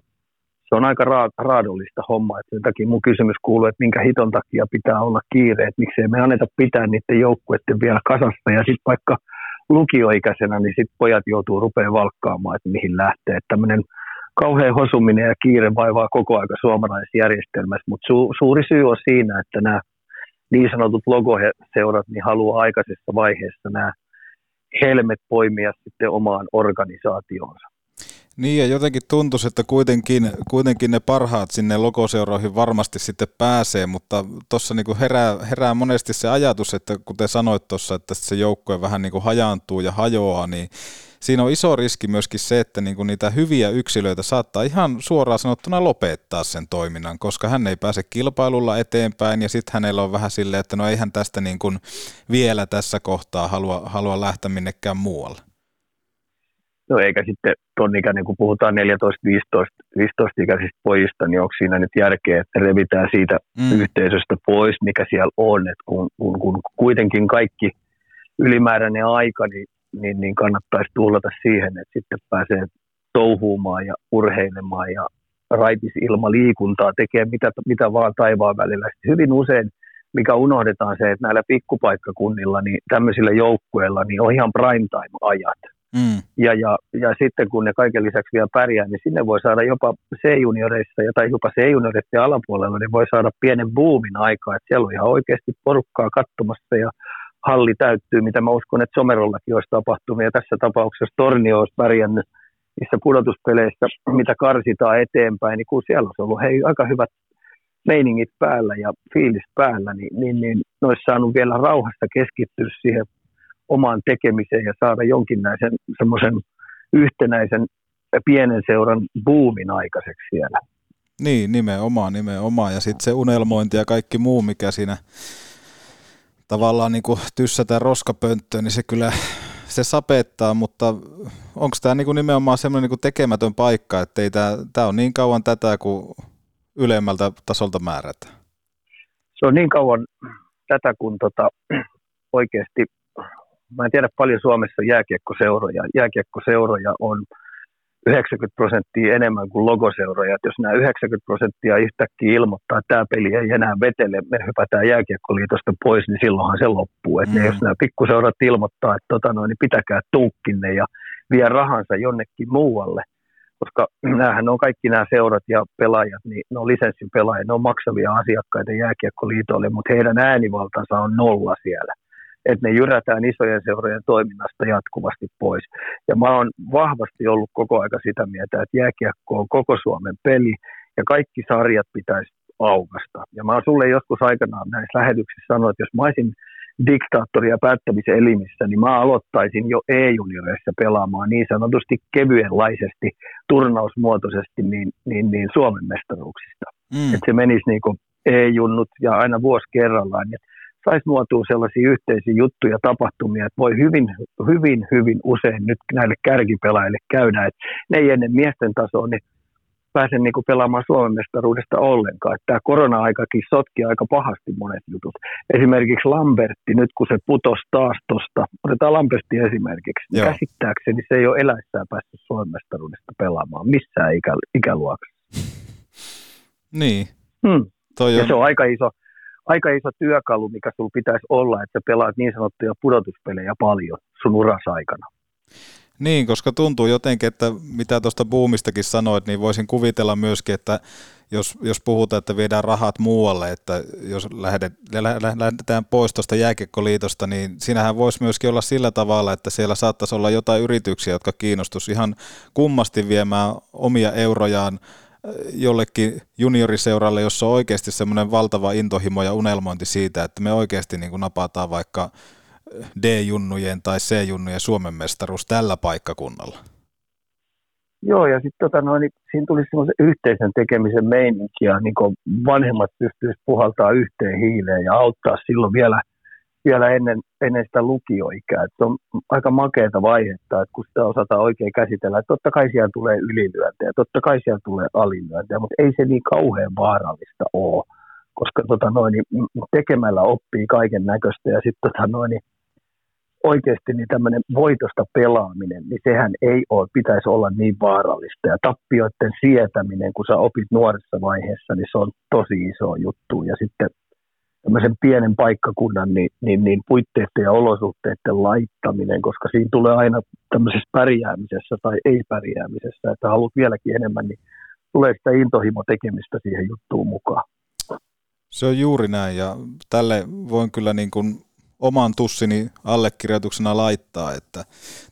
L: se on aika ra- raadollista hommaa. Että sen takia mun kysymys kuuluu, että minkä hiton takia pitää olla kiire, että miksei me anneta pitää niiden joukkueiden vielä kasassa ja sitten vaikka lukioikäisenä, niin sitten pojat joutuu rupeaa valkkaamaan, että mihin lähtee. Tämmöinen kauhean hosuminen ja kiire vaivaa koko aika suomalaisessa järjestelmässä, mutta su- suuri syy on siinä, että nämä niin sanotut logoseurat niin haluaa aikaisessa vaiheessa nämä helmet poimia sitten omaan organisaatioonsa.
A: Niin ja jotenkin tuntuisi, että kuitenkin, kuitenkin ne parhaat sinne logoseuroihin varmasti sitten pääsee, mutta tuossa niin herää, herää monesti se ajatus, että kuten sanoit tuossa, että se joukkue vähän niin kuin hajaantuu ja hajoaa, niin siinä on iso riski myöskin se, että niin kuin niitä hyviä yksilöitä saattaa ihan suoraan sanottuna lopettaa sen toiminnan, koska hän ei pääse kilpailulla eteenpäin ja sitten hänellä on vähän silleen, että no eihän tästä niin kuin vielä tässä kohtaa halua, halua lähteä minnekään muualle.
L: No eikä sitten ton ikäinen, kun puhutaan 14, 15, 15 ikäisistä pojista, niin onko siinä nyt järkeä, että revitään siitä mm. yhteisöstä pois, mikä siellä on. Et kun, kun, kun kuitenkin kaikki ylimääräinen aika, niin, niin, niin kannattaisi tuhlata siihen, että sitten pääsee touhuumaan ja urheilemaan ja raitis ilma liikuntaa, tekee mitä, mitä vaan taivaan välillä. Sitten hyvin usein, mikä unohdetaan se, että näillä pikkupaikkakunnilla, niin tämmöisillä joukkueilla, niin on ihan prime time ajat Mm. Ja, ja, ja sitten kun ne kaiken lisäksi vielä pärjää, niin sinne voi saada jopa C-junioreissa tai jopa C-junioreissa alapuolella, niin voi saada pienen boomin aikaa, että siellä on ihan oikeasti porukkaa katsomassa ja halli täyttyy, mitä mä uskon, että Somerollakin olisi tapahtunut. Ja tässä tapauksessa Tornio olisi pärjännyt niissä pudotuspeleissä, mitä karsitaan eteenpäin, niin kun siellä olisi ollut hei, aika hyvät meiningit päällä ja fiilis päällä, niin, niin, niin ne olisi saanut vielä rauhassa keskittyä siihen omaan tekemiseen ja saada jonkinlaisen semmoisen yhtenäisen pienen seuran buumin aikaiseksi siellä.
A: Niin, nimenomaan, nimenomaan. Ja sitten se unelmointi ja kaikki muu, mikä siinä tavallaan niin tyssätään roskapönttöön, niin se kyllä se sapettaa, mutta onko tämä niin nimenomaan semmoinen niin tekemätön paikka, että tämä on niin kauan tätä, kuin ylemmältä tasolta määrätään?
L: Se on niin kauan tätä, kun tota, oikeasti mä en tiedä paljon Suomessa jääkiekkoseuroja. Jääkiekkoseuroja on 90 prosenttia enemmän kuin logoseuroja. Et jos nämä 90 prosenttia yhtäkkiä ilmoittaa, että tämä peli ei enää vetele, me hypätään jääkiekkoliitosta pois, niin silloinhan se loppuu. Et mm. jos nämä pikkuseurat ilmoittaa, että tota noin, niin pitäkää tuukkinne ja vie rahansa jonnekin muualle, koska näähän on kaikki nämä seurat ja pelaajat, niin ne on lisenssipelaajia, ne on maksavia asiakkaita jääkiekkoliitolle, mutta heidän äänivaltansa on nolla siellä että ne jyrätään isojen seurojen toiminnasta jatkuvasti pois. Ja mä oon vahvasti ollut koko aika sitä mieltä, että jääkiekko on koko Suomen peli ja kaikki sarjat pitäisi aukasta. Ja mä oon sulle joskus aikanaan näissä lähetyksissä sanonut, että jos mä olisin diktaattori ja päättämisen elimissä, niin mä aloittaisin jo E-junioreissa pelaamaan niin sanotusti kevyenlaisesti, turnausmuotoisesti niin, niin, niin Suomen mestaruuksista. Mm. Että se menisi niin kuin E-junnut ja aina vuosi kerrallaan. Et saisi muotoa sellaisia yhteisiä juttuja, tapahtumia, että voi hyvin, hyvin, hyvin usein nyt näille kärkipelaajille käydä, että ne ei ennen miesten tasoa, niin pääse niin kuin pelaamaan Suomen mestaruudesta ollenkaan. Että tämä korona-aikakin sotki aika pahasti monet jutut. Esimerkiksi Lambertti, nyt kun se putosi taas tuosta, otetaan Lambertti esimerkiksi, Joo. käsittääkseni se ei ole eläissään päässyt Suomen mestaruudesta pelaamaan missään ikä, ikäluokassa.
A: Niin.
L: Hmm. Toi on... Ja se on aika iso, aika iso työkalu, mikä sulla pitäisi olla, että pelaat niin sanottuja pudotuspelejä paljon sun uras aikana.
A: Niin, koska tuntuu jotenkin, että mitä tuosta boomistakin sanoit, niin voisin kuvitella myöskin, että jos, jos puhutaan, että viedään rahat muualle, että jos lähdet, lähdetään pois tuosta jääkekkoliitosta, niin siinähän voisi myöskin olla sillä tavalla, että siellä saattaisi olla jotain yrityksiä, jotka kiinnostus ihan kummasti viemään omia eurojaan jollekin junioriseuralle, jossa on oikeasti semmoinen valtava intohimo ja unelmointi siitä, että me oikeasti niin kuin napataan vaikka D-junnujen tai C-junnujen Suomen mestaruus tällä paikkakunnalla.
L: Joo, ja sitten tota noin, siinä tuli semmoisen yhteisen tekemisen meininki, ja niin vanhemmat pystyisivät puhaltaa yhteen hiileen ja auttaa silloin vielä vielä ennen, ennen sitä lukioikää. Se on aika makeata vaihetta, että kun sitä osataan oikein käsitellä. Että totta kai siellä tulee ylilyöntejä, totta kai siellä tulee alilyöntejä, mutta ei se niin kauhean vaarallista ole, koska tota noin, niin tekemällä oppii kaiken näköistä ja sitten tota noin, niin oikeasti niin tämmöinen voitosta pelaaminen, niin sehän ei ole, pitäisi olla niin vaarallista. Ja tappioiden sietäminen, kun sä opit nuoressa vaiheessa, niin se on tosi iso juttu. Ja sitten tämmöisen pienen paikkakunnan niin, niin, niin puitteiden ja olosuhteiden laittaminen, koska siinä tulee aina tämmöisessä pärjäämisessä tai ei-pärjäämisessä, että haluat vieläkin enemmän, niin tulee sitä intohimo tekemistä siihen juttuun mukaan.
A: Se on juuri näin ja tälle voin kyllä niin kuin oman tussini allekirjoituksena laittaa, että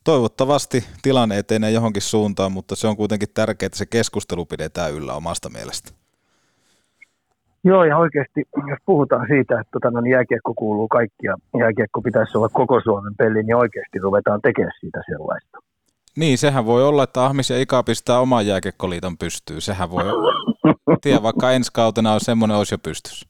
A: toivottavasti tilanne etenee johonkin suuntaan, mutta se on kuitenkin tärkeää, että se keskustelu pidetään yllä omasta mielestä.
L: Joo, ja oikeasti, jos puhutaan siitä, että tota, no, niin jääkiekko kuuluu kaikkia, jääkiekko pitäisi olla koko Suomen peli, niin oikeasti ruvetaan tekemään siitä sellaista.
A: Niin, sehän voi olla, että Ahmis ja Ika pistää oman jääkiekkoliiton pystyyn. Sehän voi olla. Tiedä, vaikka ensi kautena on semmoinen olisi jo pystyssä.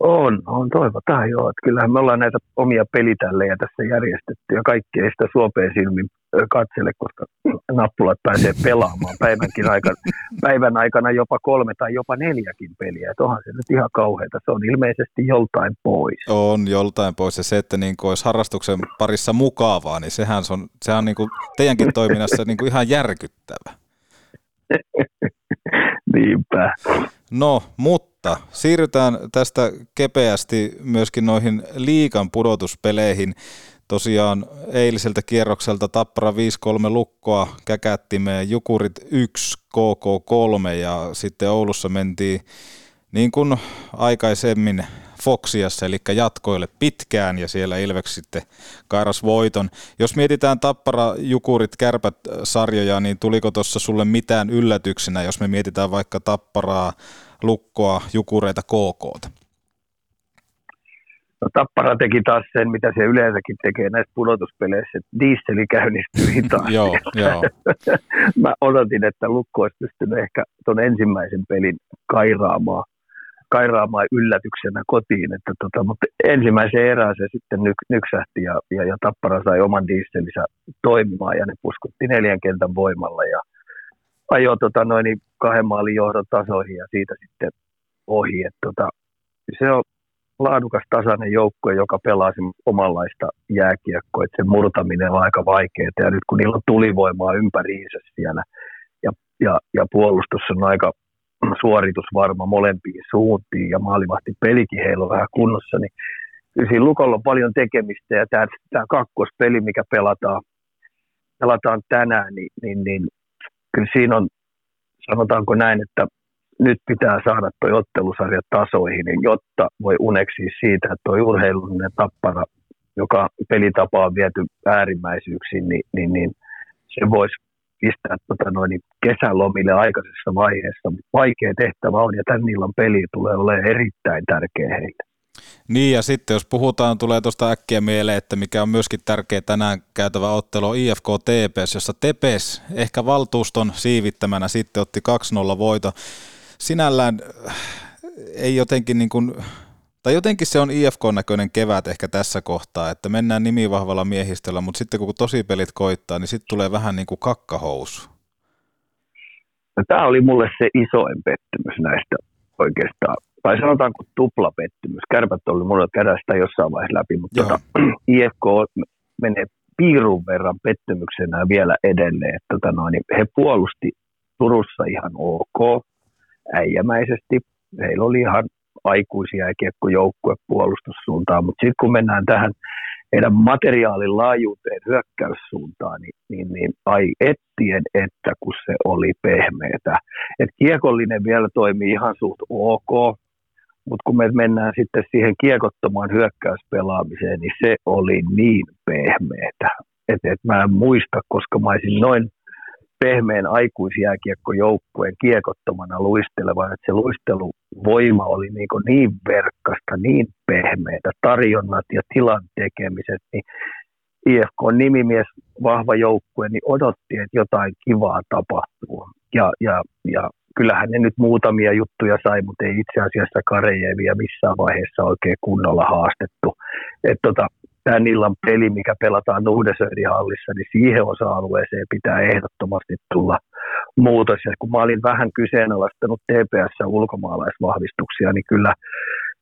L: On, on toivotaan joo. Että kyllähän me ollaan näitä omia pelitällejä tässä järjestetty ja kaikki ei sitä suopeen silmin katsele, koska nappulat pääsee pelaamaan päivänkin aikana, päivän aikana jopa kolme tai jopa neljäkin peliä. Että onhan se nyt ihan kauheata. Se on ilmeisesti joltain pois.
A: On joltain pois ja se, että niin kuin olisi harrastuksen parissa mukavaa, niin sehän on, sehän on niin kuin teidänkin toiminnassa niin kuin ihan järkyttävä.
L: Niinpä.
A: No, mutta siirrytään tästä kepeästi myöskin noihin liikan pudotuspeleihin. Tosiaan eiliseltä kierrokselta Tappara 5-3 lukkoa, Käkättimeen, Jukurit 1, KK 3 ja sitten Oulussa mentiin niin kuin aikaisemmin Foxiassa, eli jatkoille pitkään ja siellä Ilveksi sitten kairas voiton. Jos mietitään Tappara, Jukurit, Kärpät sarjoja, niin tuliko tuossa sulle mitään yllätyksenä, jos me mietitään vaikka Tapparaa, Lukkoa, Jukureita, KKta?
L: No, Tappara teki taas sen, mitä se yleensäkin tekee näissä pudotuspeleissä, että dieseli käynnistyy hitaasti.
A: joo, joo.
L: Mä odotin, että Lukko olisi pystynyt ehkä tuon ensimmäisen pelin kairaamaan kairaamaan yllätyksenä kotiin, että tota, mutta ensimmäisen erään se sitten nyk, nyksähti ja, ja, ja Tappara sai oman dieselinsä toimimaan ja ne puskutti neljän kentän voimalla ja ajoi tota, noin kahden maalin johdon tasoihin ja siitä sitten ohi. Et, tota, se on laadukas tasainen joukkue, joka pelaa omanlaista jääkiekkoa, että sen murtaminen on aika vaikeaa ja nyt kun niillä on tulivoimaa ympäriinsä siellä ja, ja, ja puolustus on aika suoritusvarma molempiin suuntiin ja maalivahti pelikin heillä on vähän kunnossa, niin kyllä siinä Lukolla on paljon tekemistä. Ja tämä, tämä kakkospeli, mikä pelataan, pelataan tänään, niin, niin, niin kyllä siinä on, sanotaanko näin, että nyt pitää saada tuo ottelusarja tasoihin, niin jotta voi uneksi siitä, että tuo urheilullinen tappara, joka pelitapa on viety äärimmäisyyksiin, niin, niin, niin se voisi pistää tota noin, niin kesälomille aikaisessa vaiheessa. Vaikea tehtävä on ja tämän illan peli tulee olemaan erittäin tärkeä heille.
A: Niin ja sitten jos puhutaan, tulee tuosta äkkiä mieleen, että mikä on myöskin tärkeä tänään käytävä ottelu IFK TPS, jossa TPS ehkä valtuuston siivittämänä sitten otti 2-0 voito. Sinällään äh, ei jotenkin niin kuin tai jotenkin se on IFK-näköinen kevät ehkä tässä kohtaa, että mennään nimivahvalla miehistöllä, mutta sitten kun tospelit koittaa, niin sitten tulee vähän niin kuin kakkahousu.
L: No, tämä oli mulle se isoin pettymys näistä oikeastaan. Tai sanotaanko tuplapettymys. Kärpät oli mulle kädästä jossain vaiheessa läpi, mutta tota, IFK menee piirun verran pettymyksenä vielä edelleen. Että, tota noin, niin he puolusti Turussa ihan ok, äijämäisesti. Heillä oli ihan aikuisia ja kiekkojoukkue puolustussuuntaan, mutta sitten kun mennään tähän heidän materiaalin laajuuteen hyökkäyssuuntaan, niin, niin, niin ai ettien, että kun se oli pehmeätä. Et kiekollinen vielä toimii ihan suht ok, mutta kun me mennään sitten siihen kiekottomaan hyökkäyspelaamiseen, niin se oli niin pehmeätä. Että et mä en muista, koska mä olisin noin pehmeän aikuisjääkiekkojoukkueen kiekottomana luisteleva, että se luisteluvoima oli niin, niin verkkasta, niin pehmeitä, tarjonnat ja tilan tekemiset, niin IFK on nimimies, vahva joukkue, niin odotti, että jotain kivaa tapahtuu. Ja, ja, ja kyllähän ne nyt muutamia juttuja sai, mutta ei itse asiassa Karejevia missään vaiheessa oikein kunnolla haastettu. Et tota, tämän illan peli, mikä pelataan Nuhdesöidin hallissa, niin siihen osa-alueeseen pitää ehdottomasti tulla muutos. Ja kun mä olin vähän kyseenalaistanut TPS ulkomaalaisvahvistuksia, niin kyllä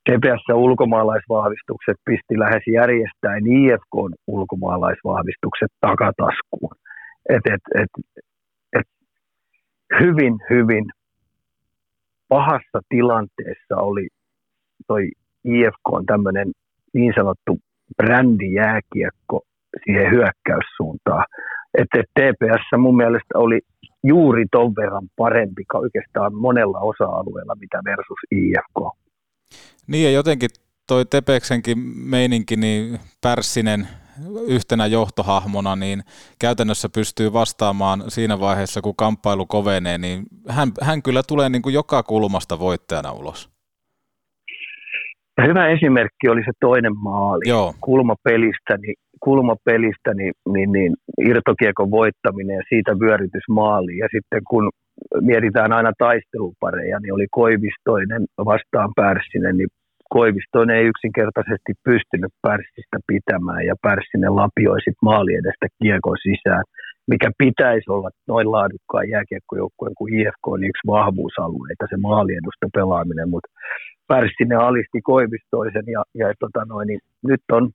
L: TPS ulkomaalaisvahvistukset pisti lähes järjestäen IFK ulkomaalaisvahvistukset takataskuun. Et, et, et, et hyvin, hyvin pahassa tilanteessa oli toi IFK on tämmöinen niin sanottu brändijääkiekko siihen hyökkäyssuuntaan. Että TPS mun mielestä oli juuri ton verran parempi oikeastaan monella osa-alueella, mitä versus IFK.
A: Niin ja jotenkin toi Tepeksenkin meininki, niin Pärssinen yhtenä johtohahmona, niin käytännössä pystyy vastaamaan siinä vaiheessa, kun kamppailu kovenee, niin hän, hän kyllä tulee niin kuin joka kulmasta voittajana ulos.
L: Ja hyvä esimerkki oli se toinen maali
A: Joo.
L: kulmapelistä, niin, kulmapelistä niin, niin, niin irtokiekon voittaminen ja siitä vyörytysmaali. Ja sitten kun mietitään aina taistelupareja, niin oli Koivistoinen vastaan Pärssinen, niin Koivistoinen ei yksinkertaisesti pystynyt Pärssistä pitämään ja Pärssinen lapioi sitten maali edestä kiekon sisään, mikä pitäisi olla noin laadukkaan jääkiekkojoukkueen kuin IFK on yksi vahvuusalueita, se maaliedusta pelaaminen, mutta Pärssinen alisti Koivistoisen ja, ja tota noin, niin nyt on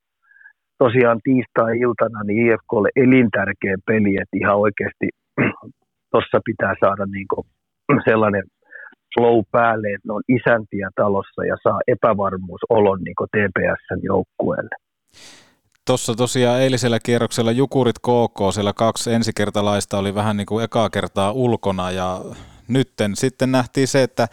L: tosiaan tiistai-iltana niin IFKlle elintärkeä peli, että ihan oikeasti tuossa pitää saada niin sellainen flow päälle, että ne on isäntiä talossa ja saa epävarmuusolon niin TPSn joukkueelle.
A: Tuossa tosiaan eilisellä kierroksella Jukurit KK, siellä kaksi ensikertalaista oli vähän niin kuin ekaa kertaa ulkona ja nytten sitten nähtiin se, että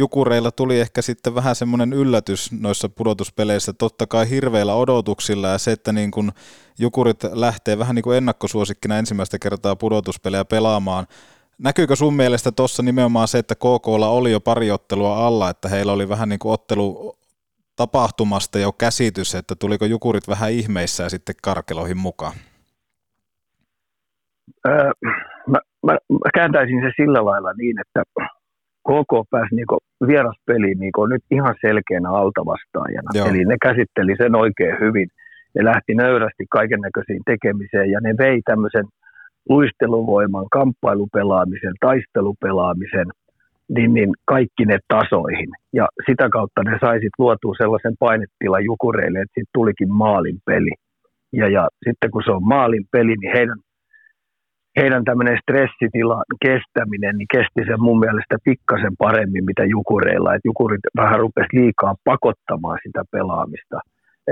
A: Jukureilla tuli ehkä sitten vähän semmoinen yllätys noissa pudotuspeleissä, totta kai hirveillä odotuksilla ja se, että niin kun Jukurit lähtee vähän niin kuin ennakkosuosikkina ensimmäistä kertaa pudotuspelejä pelaamaan, Näkyykö sun mielestä tuossa nimenomaan se, että KKlla oli jo pari ottelua alla, että heillä oli vähän niin kuin ottelu tapahtumasta jo käsitys, että tuliko Jukurit vähän ihmeissä ja sitten karkeloihin mukaan?
L: Öö, mä, mä, mä kääntäisin se sillä lailla niin, että KK pääsi niinku vieraspeliin niinku nyt ihan selkeänä altavastaajana. Joo. Eli ne käsitteli sen oikein hyvin. Ne lähti nöyrästi kaiken näköisiin tekemiseen ja ne vei tämmöisen luisteluvoiman, kamppailupelaamisen, taistelupelaamisen, niin, niin kaikki ne tasoihin. Ja sitä kautta ne saisit luotua sellaisen painetilan jukureille, että siitä tulikin maalin peli. Ja, ja sitten kun se on maalin peli, niin heidän heidän tämmöinen stressitilan kestäminen niin kesti sen mun mielestä pikkasen paremmin, mitä Jukureilla. Et Jukurit vähän rupesi liikaa pakottamaan sitä pelaamista.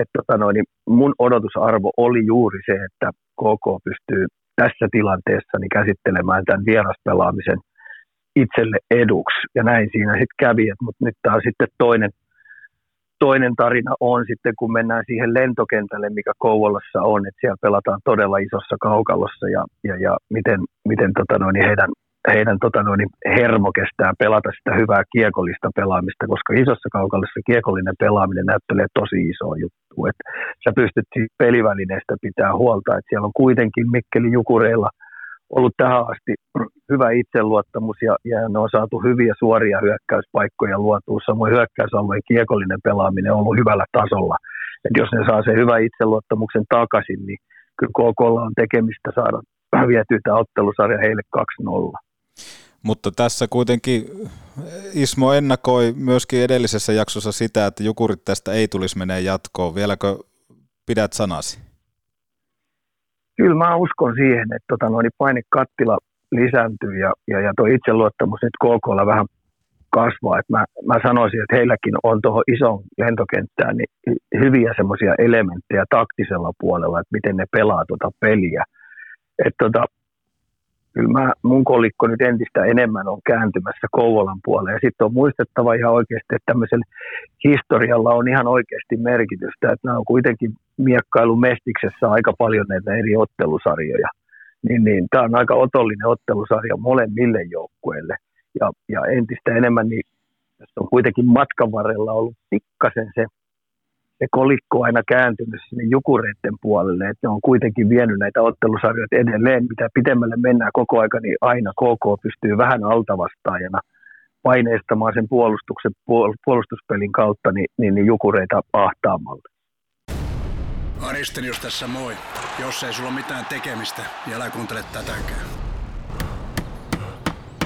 L: Et tota noin, niin mun odotusarvo oli juuri se, että KK pystyy tässä tilanteessa niin käsittelemään tämän vieraspelaamisen itselle eduksi. Ja näin siinä sitten kävi, mutta nyt tämä on sitten toinen – toinen tarina on sitten, kun mennään siihen lentokentälle, mikä Kouvolassa on, että siellä pelataan todella isossa kaukalossa ja, ja, ja miten, miten tota noin, heidän, heidän tota noin, hermo kestää pelata sitä hyvää kiekollista pelaamista, koska isossa kaukalossa kiekollinen pelaaminen näyttelee tosi iso juttu. Että sä pystyt siis pelivälineestä pitää huolta, että siellä on kuitenkin Mikkeli Jukureilla – ollut tähän asti hyvä itseluottamus ja, ja ne on saatu hyviä suoria hyökkäyspaikkoja luotua. Samoin hyökkäysalueen kiekollinen pelaaminen on ollut hyvällä tasolla. Et jos ne saa sen hyvän itseluottamuksen takaisin, niin kyllä KK on tekemistä saada vietyä tämä ottelusarja heille 2-0.
A: Mutta tässä kuitenkin Ismo ennakoi myöskin edellisessä jaksossa sitä, että Jukurit tästä ei tulisi menee jatkoon. Vieläkö pidät sanasi?
L: Kyllä mä uskon siihen, että tota, noin painekattila lisääntyy ja, ja, ja tuo itseluottamus nyt KKlla vähän kasvaa. Et mä, mä sanoisin, että heilläkin on tuohon isoon lentokenttään niin hyviä semmoisia elementtejä taktisella puolella, että miten ne pelaa tuota peliä. Et tota, kyllä mä, mun kolikko nyt entistä enemmän on kääntymässä Kouvolan puoleen. Ja sitten on muistettava ihan oikeasti, että tämmöisellä historialla on ihan oikeasti merkitystä, että nämä on kuitenkin miekkailun mestiksessä aika paljon näitä eri ottelusarjoja. Niin, niin tämä on aika otollinen ottelusarja molemmille joukkueille. Ja, ja entistä enemmän, niin tässä on kuitenkin matkan varrella ollut pikkasen se se kolikko aina kääntynyt sinne jukureiden puolelle, että ne on kuitenkin vienyt näitä ottelusarjoja edelleen, mitä pitemmälle mennään koko aika, niin aina KK pystyy vähän altavastaajana paineistamaan sen puolustuksen, puol- puolustuspelin kautta niin, niin, niin jukureita ahtaamalla.
M: Aristenius tässä moi. Jos ei sulla mitään tekemistä, niin älä kuuntele tätäkään.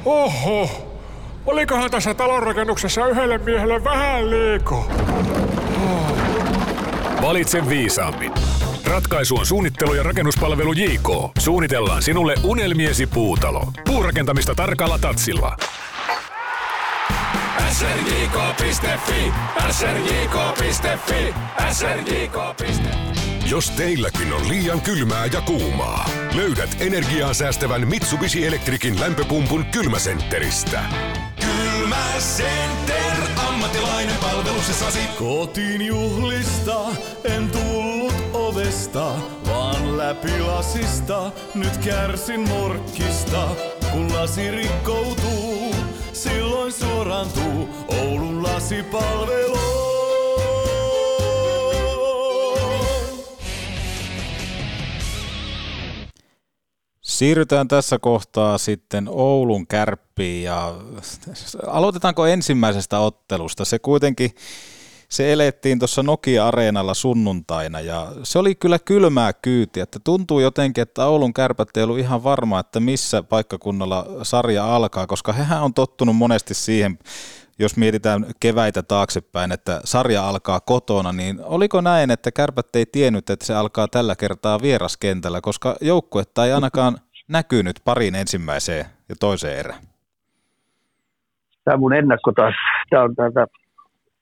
N: Oho, olikohan tässä talonrakennuksessa yhdelle miehelle vähän liiko?
I: Oh. Valitse viisaammin. Ratkaisu on suunnittelu ja rakennuspalvelu JK. Suunnitellaan sinulle unelmiesi puutalo. Puurakentamista tarkalla tatsilla.
N: srjk.fi, srjk.fi, srjk.fi.
O: Jos teilläkin on liian kylmää ja kuumaa, löydät energiaa säästävän Mitsubishi Electricin lämpöpumpun kylmäsentteristä.
P: Kylmäcenter, ammattilainen palveluksessasi.
Q: Kotiin juhlista en tullut ovesta, vaan läpi lasista. Nyt kärsin morkkista, kun lasi rikkoutuu. Silloin suorantuu Oulun lasipalvelu.
A: Siirrytään tässä kohtaa sitten Oulun kärppiin ja aloitetaanko ensimmäisestä ottelusta? Se kuitenkin, se elettiin tuossa Nokia-areenalla sunnuntaina ja se oli kyllä kylmää kyytiä, että tuntuu jotenkin, että Oulun kärpät ei ollut ihan varma, että missä paikkakunnalla sarja alkaa, koska hehän on tottunut monesti siihen jos mietitään keväitä taaksepäin, että sarja alkaa kotona, niin oliko näin, että kärpät ei tiennyt, että se alkaa tällä kertaa vieraskentällä, koska joukkuetta ei ainakaan näkynyt parin ensimmäiseen ja toiseen erään?
L: Tämä mun ennakko taas, tämä on täältä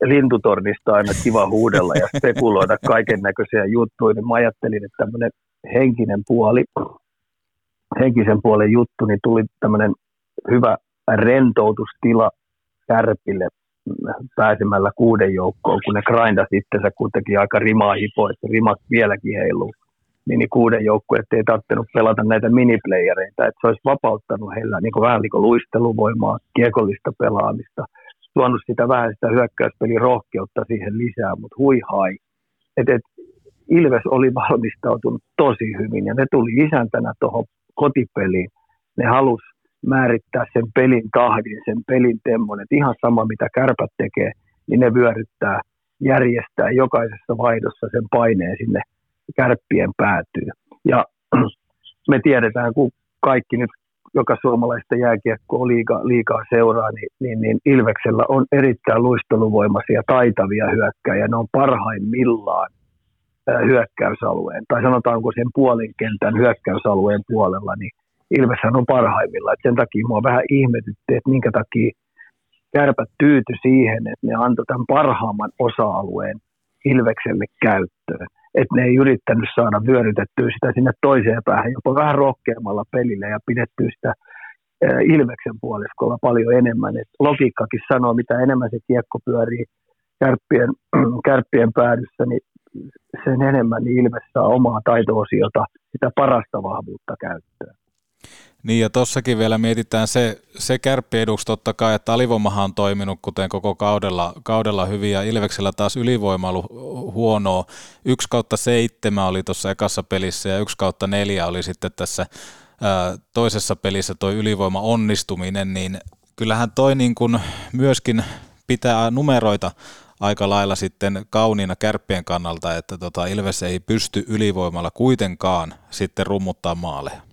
L: lintutornista aina kiva huudella ja spekuloida kaiken näköisiä juttuja, niin mä ajattelin, että tämmöinen henkinen puoli, henkisen puolen juttu, niin tuli tämmöinen hyvä rentoutustila kärpille pääsemällä kuuden joukkoon, kun ne grindasi itsensä kuitenkin aika rimaa hipoa, että rimat vieläkin heiluu. Niin, niin kuuden joukkueet ei tarvinnut pelata näitä miniplayereita, että se olisi vapauttanut heillä niin kuin vähän niin kuin luisteluvoimaa, kiekollista pelaamista, tuonut sitä vähän sitä hyökkäyspelin rohkeutta siihen lisää, mutta hui hai. Et, et, Ilves oli valmistautunut tosi hyvin ja ne tuli isäntänä tuohon kotipeliin. Ne halusi määrittää sen pelin tahdin, sen pelin temmon, että ihan sama mitä kärpät tekee, niin ne vyöryttää, järjestää jokaisessa vaihdossa sen paineen sinne kärppien päätyy. Ja me tiedetään, kun kaikki nyt, joka suomalaista jääkiekkoa liikaa, liikaa seuraa, niin, niin, niin Ilveksellä on erittäin luisteluvoimaisia, taitavia hyökkäjä. Ne on parhaimmillaan hyökkäysalueen, tai sanotaanko sen puolin kentän hyökkäysalueen puolella, niin Ilveshän on parhaimmilla. Et sen takia mua vähän ihmetytti, että minkä takia kärpät tyyty siihen, että ne antoi tämän parhaamman osa-alueen Ilvekselle käyttöön. Että ne ei yrittänyt saada vyörytettyä sitä sinne toiseen päähän, jopa vähän rohkeammalla pelillä ja pidettyä sitä Ilveksen puoliskolla paljon enemmän. Et logiikkakin sanoo, mitä enemmän se kiekko pyörii kärppien, kärppien päädyssä, niin sen enemmän niin Ilves saa omaa taito-osiota, sitä parasta vahvuutta käyttöön.
A: Niin ja tossakin vielä mietitään se, se kärppieduksi totta kai, että alivoimahan on toiminut kuten koko kaudella, kaudella hyvin ja Ilveksellä taas ylivoima ollut huonoa. Yksi kautta seitsemän oli tuossa ekassa pelissä ja yksi kautta neljä oli sitten tässä ää, toisessa pelissä toi ylivoima onnistuminen, niin kyllähän toi niin kuin myöskin pitää numeroita aika lailla sitten kauniina kärppien kannalta, että tota Ilves ei pysty ylivoimalla kuitenkaan sitten rummuttaa maaleja.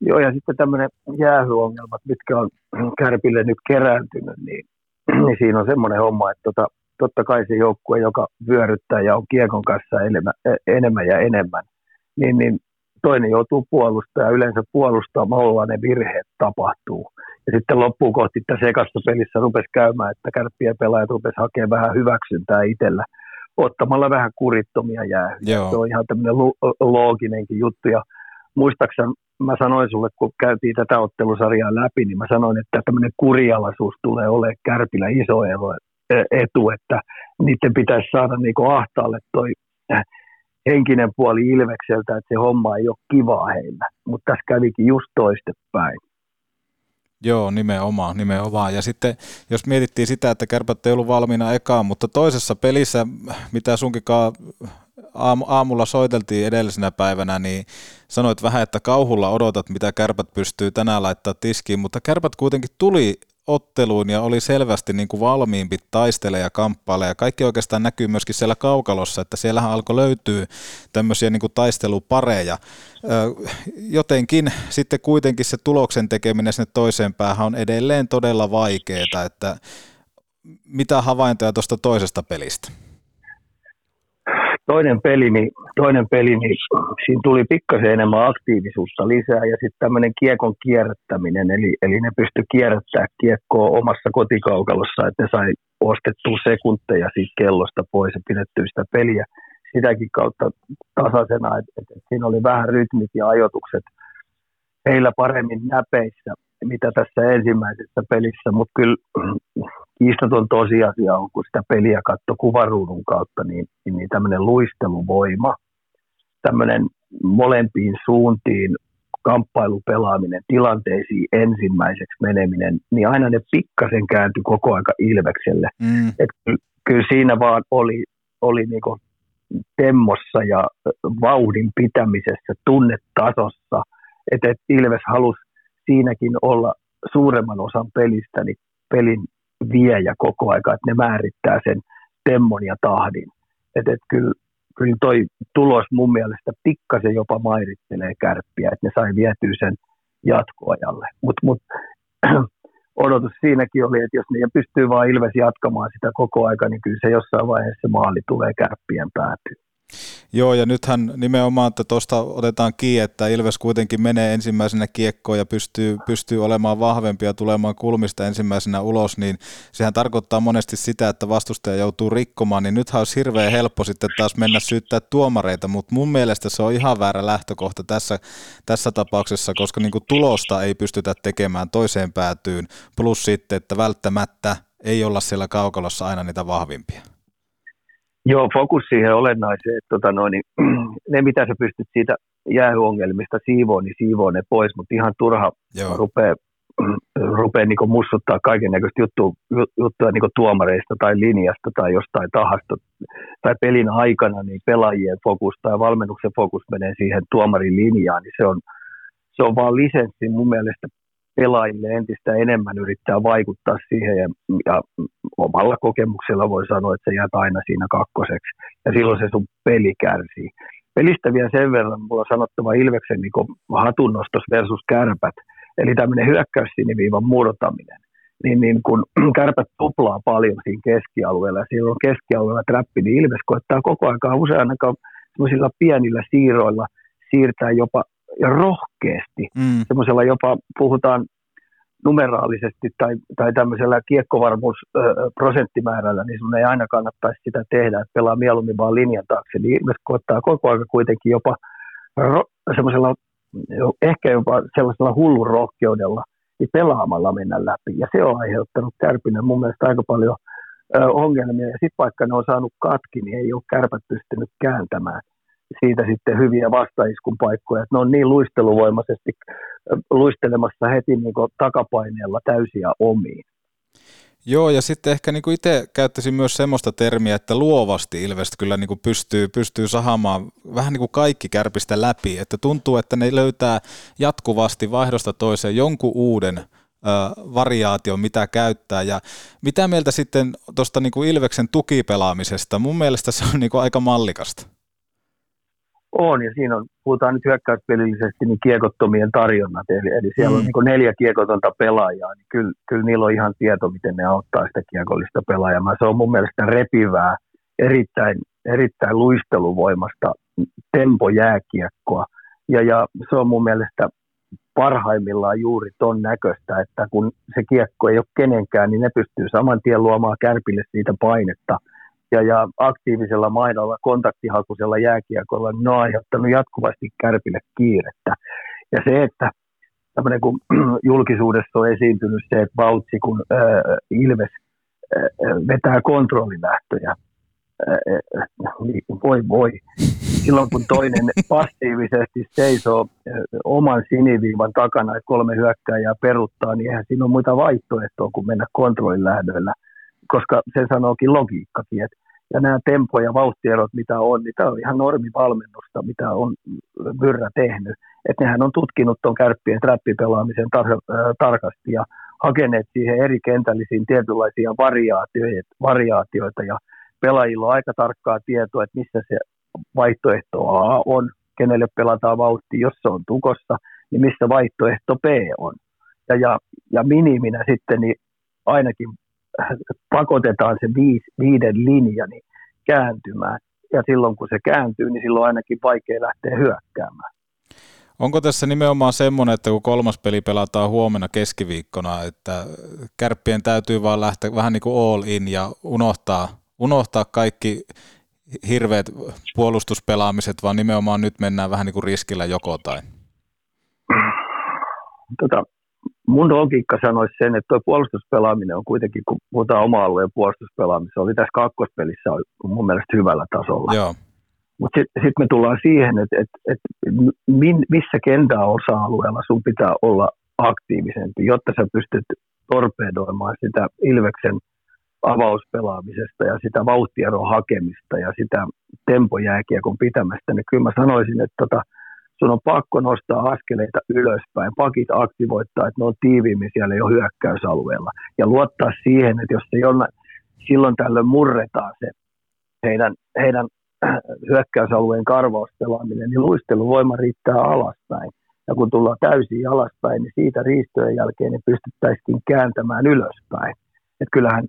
L: Joo, ja sitten tämmöinen jäähyongelmat, mitkä on Kärpille nyt kerääntynyt, niin, niin siinä on semmoinen homma, että tota, totta kai se joukkue, joka vyöryttää ja on kiekon kanssa enemmän, e, enemmän ja enemmän, niin, niin toinen joutuu puolustamaan ja yleensä puolustamalla ne virheet tapahtuu. Ja sitten loppuun kohti tässä sekassa pelissä rupesi käymään, että kärppien pelaajat rupesi hakemaan vähän hyväksyntää itsellä ottamalla vähän kurittomia jäähyjä. Se on ihan tämmöinen looginenkin juttu. Ja muistaakseni mä sanoin sulle, kun käytiin tätä ottelusarjaa läpi, niin mä sanoin, että tämmöinen kurialaisuus tulee olemaan Kärpillä iso e, etu, että niiden pitäisi saada niinku ahtaalle toi äh, henkinen puoli Ilvekseltä, että se homma ei ole kivaa heillä. Mutta tässä kävikin just toistepäin.
A: Joo, nimenomaan, nimenomaan. Ja sitten jos mietittiin sitä, että kärpät ei ollut valmiina ekaan, mutta toisessa pelissä, mitä sunkikaan aamulla soiteltiin edellisenä päivänä, niin sanoit vähän, että kauhulla odotat, mitä kärpät pystyy tänään laittaa tiskiin, mutta kärpät kuitenkin tuli otteluun ja oli selvästi niin kuin valmiimpi taistele ja kamppaile ja kaikki oikeastaan näkyy myöskin siellä kaukalossa, että siellähän alkoi löytyä tämmöisiä niin kuin taistelupareja. Jotenkin sitten kuitenkin se tuloksen tekeminen sinne toiseen päähän on edelleen todella vaikeaa, että mitä havaintoja tuosta toisesta pelistä?
L: Toinen peli, niin, toinen peli, niin siinä tuli pikkasen enemmän aktiivisuutta lisää ja sitten tämmöinen kiekon kierrättäminen, eli, eli ne pysty kierrättämään kiekkoa omassa kotikaukalossa, että ne sai ostettua sekunteja siitä kellosta pois ja pidettyä sitä peliä sitäkin kautta tasaisena, että, että siinä oli vähän rytmit ja ajoitukset heillä paremmin näpeissä, mitä tässä ensimmäisessä pelissä, mutta kyllä kiistaton tosiasia on, kun sitä peliä katto kuvaruudun kautta, niin, niin, niin tämmöinen luisteluvoima, tämmöinen molempiin suuntiin kamppailupelaaminen, tilanteisiin ensimmäiseksi meneminen, niin aina ne pikkasen kääntyi koko aika Ilvekselle. Mm. Et kyllä siinä vaan oli, oli niinku temmossa ja vauhdin pitämisessä, tunnetasossa, että et Ilves halusi siinäkin olla suuremman osan pelistä niin pelin viejä koko aika, että ne määrittää sen temmon ja tahdin. Että et kyllä, kyllä toi tulos mun mielestä pikkasen jopa mairittelee kärppiä, että ne sai vietyä sen jatkoajalle. Mutta mut, odotus siinäkin oli, että jos ne pystyy vain Ilves jatkamaan sitä koko aika, niin kyllä se jossain vaiheessa maali tulee kärppien päätyyn.
A: Joo, ja nythän nimenomaan, että tuosta otetaan kiinni, että Ilves kuitenkin menee ensimmäisenä kiekkoon ja pystyy, pystyy olemaan vahvempi ja tulemaan kulmista ensimmäisenä ulos, niin sehän tarkoittaa monesti sitä, että vastustaja joutuu rikkomaan, niin nythän olisi hirveän helppo sitten taas mennä syyttää tuomareita, mutta mun mielestä se on ihan väärä lähtökohta tässä, tässä tapauksessa, koska niin kuin tulosta ei pystytä tekemään toiseen päätyyn, plus sitten, että välttämättä ei olla siellä kaukalossa aina niitä vahvimpia.
L: Joo, fokus siihen olennaiseen, että tota noin, niin, ne mitä sä pystyt siitä jäähyongelmista siivoon, niin siivoon ne pois, mutta ihan turha Joo. rupeaa rupeaa niin mussuttaa kaiken näköistä juttua, juttua niin tuomareista tai linjasta tai jostain tahasta tai pelin aikana, niin pelaajien fokus tai valmennuksen fokus menee siihen tuomarin linjaan, niin se on, se on vaan lisenssi mun mielestä pelaajille entistä enemmän yrittää vaikuttaa siihen ja, ja omalla kokemuksella voi sanoa, että se jää aina siinä kakkoseksi ja silloin se sun peli kärsii. Pelistä vielä sen verran, mulla on sanottava Ilveksen niin hatunnostos versus kärpät, eli tämmöinen hyökkäyssiniviivan murtaminen. Niin, niin kun kärpät tuplaa paljon siinä keskialueella ja silloin keskialueella trappi, niin Ilves koettaa koko ajan usein ainakaan pienillä siirroilla siirtää jopa ja rohkeasti, mm. semmoisella jopa puhutaan numeraalisesti tai, tai tämmöisellä kiekkovarmuusprosenttimäärällä, niin sun ei aina kannattaisi sitä tehdä, että pelaa mieluummin vaan linjan taakse. Niin ihmiset koettaa koko ajan kuitenkin jopa ro, semmoisella, ehkä jopa sellaisella hullun rohkeudella niin pelaamalla mennä läpi. Ja se on aiheuttanut Kärpinen mun mielestä aika paljon ö, ongelmia. Ja sitten vaikka ne on saanut katki, niin ei ole kärpät pystynyt kääntämään siitä sitten hyviä vastaiskun paikkoja. Ne on niin luisteluvoimaisesti luistelemassa heti niin takapaineella täysiä omiin.
A: Joo, ja sitten ehkä niin itse käyttäisin myös semmoista termiä, että luovasti Ilves kyllä niin kuin pystyy, pystyy sahamaan vähän niin kuin kaikki kärpistä läpi, että tuntuu, että ne löytää jatkuvasti vaihdosta toiseen jonkun uuden variaation, mitä käyttää, ja mitä mieltä sitten tuosta niin Ilveksen tukipelaamisesta, mun mielestä se on niin kuin aika mallikasta.
L: On, ja siinä on, puhutaan nyt hyökkäyspelillisesti, niin kiekottomien tarjonnat, eli, eli siellä mm. on niin neljä kiekotonta pelaajaa, niin kyllä, kyllä niillä on ihan tieto, miten ne auttaa sitä kiekollista pelaajaa. Se on mun mielestä repivää, erittäin, erittäin luisteluvoimasta tempojääkiekkoa, ja, ja se on mun mielestä parhaimmillaan juuri ton näköistä, että kun se kiekko ei ole kenenkään, niin ne pystyy saman tien luomaan kärpille siitä painetta – ja, ja aktiivisella maidolla, kontaktihakuisella jääkiekolla, niin ne on aiheuttanut jatkuvasti kärpille kiirettä. Ja se, että tämmöinen kun julkisuudessa on esiintynyt se, että Vautsi, kun äh, Ilves äh, vetää kontrollilähtöjä, äh, niin voi voi. Silloin kun toinen passiivisesti seisoo oman siniviivan takana, että kolme hyökkääjää peruttaa, niin eihän siinä ole muita vaihtoehtoja kuin mennä kontrollilähdöillä – koska se sanookin logiikkakin, että ja nämä tempo- ja vauhtierot, mitä on, niin tämä on ihan normivalmennusta, mitä on Byrrä tehnyt. Että nehän on tutkinut tuon kärppien trappipelaamisen tar- äh, tarkasti ja hakeneet siihen eri kentällisiin tietynlaisia variaatioita, variaatioita ja pelaajilla on aika tarkkaa tietoa, että missä se vaihtoehto A on, kenelle pelataan vauhti, jos se on tukossa, niin missä vaihtoehto B on. Ja, ja, ja miniminä sitten niin ainakin pakotetaan se viis, viiden linja niin kääntymään. Ja silloin kun se kääntyy, niin silloin on ainakin vaikea lähteä hyökkäämään.
A: Onko tässä nimenomaan semmoinen, että kun kolmas peli pelataan huomenna keskiviikkona, että kärppien täytyy vaan lähteä vähän niin kuin all in ja unohtaa, unohtaa kaikki hirveät puolustuspelaamiset, vaan nimenomaan nyt mennään vähän niin kuin riskillä joko tai?
L: Tota, mun logiikka sanoisi sen, että tuo puolustuspelaaminen on kuitenkin, kun puhutaan oma-alueen puolustuspelaamista, oli tässä kakkospelissä mun mielestä hyvällä tasolla.
A: Joo.
L: Mutta sitten sit me tullaan siihen, että et, et min, missä kentän osa-alueella sun pitää olla aktiivisempi, jotta sä pystyt torpedoimaan sitä Ilveksen avauspelaamisesta ja sitä vauhtieron hakemista ja sitä tempojääkiekon pitämästä, niin kyllä mä sanoisin, että tota, sun on pakko nostaa askeleita ylöspäin, pakit aktivoittaa, että ne on tiiviimmin siellä jo hyökkäysalueella ja luottaa siihen, että jos se jollain, silloin tällöin murretaan se heidän, heidän hyökkäysalueen karvauspelaaminen, niin luisteluvoima riittää alaspäin. Ja kun tullaan täysin alaspäin, niin siitä riistojen jälkeen niin pystyttäisiin kääntämään ylöspäin. Et kyllähän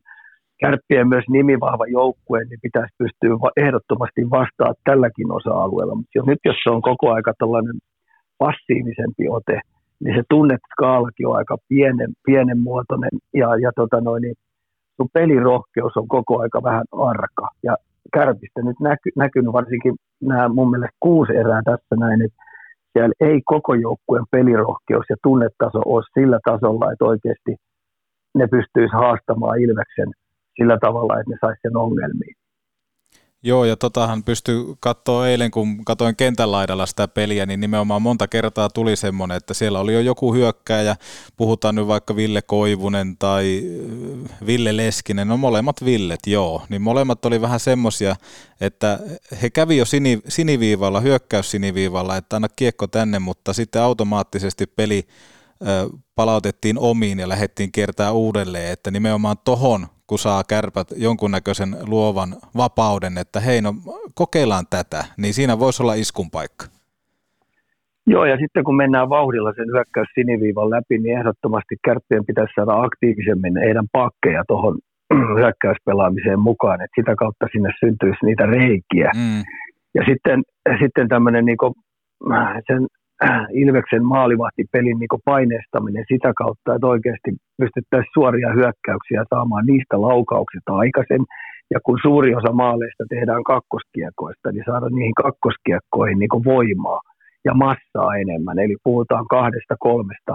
L: kärppien myös nimivahva joukkue, niin pitäisi pystyä ehdottomasti vastaa tälläkin osa-alueella. Mutta jos, nyt jos se on koko aika tällainen passiivisempi ote, niin se tunnetskaalakin on aika pienen, pienen muotoinen ja, ja tota noin, niin sun pelirohkeus on koko aika vähän arka. Ja kärpistä nyt näky, näkynyt varsinkin nämä mun mielestä kuusi erää tässä näin, että siellä ei koko joukkueen pelirohkeus ja tunnetaso ole sillä tasolla, että oikeasti ne pystyisi haastamaan Ilveksen sillä tavalla, että ne saisi sen ongelmiin.
A: Joo, ja totahan pystyy katsoa eilen, kun katoin kentän laidalla sitä peliä, niin nimenomaan monta kertaa tuli semmoinen, että siellä oli jo joku hyökkääjä, puhutaan nyt vaikka Ville Koivunen tai äh, Ville Leskinen, no molemmat Villet, joo, niin molemmat oli vähän semmoisia, että he kävi jo sini, siniviivalla, hyökkäys siniviivalla, että anna kiekko tänne, mutta sitten automaattisesti peli palautettiin omiin ja lähdettiin kiertää uudelleen, että nimenomaan tohon kun saa kärpät jonkunnäköisen luovan vapauden, että hei no kokeillaan tätä, niin siinä voisi olla iskun paikka.
L: Joo, ja sitten kun mennään vauhdilla sen hyökkäys siniviivan läpi, niin ehdottomasti kärppien pitäisi saada aktiivisemmin heidän pakkeja tuohon hyökkäyspelaamiseen mukaan, että sitä kautta sinne syntyisi niitä reikiä. Mm. Ja sitten, sitten tämmöinen niin sen Ilveksen maalivahtipelin niin paineistaminen sitä kautta, että oikeasti pystyttäisiin suoria hyökkäyksiä saamaan niistä laukauksista aikaisen. Ja kun suuri osa maaleista tehdään kakkoskiekoista, niin saada niihin kakkoskiekkoihin niin voimaa ja massaa enemmän. Eli puhutaan kahdesta kolmesta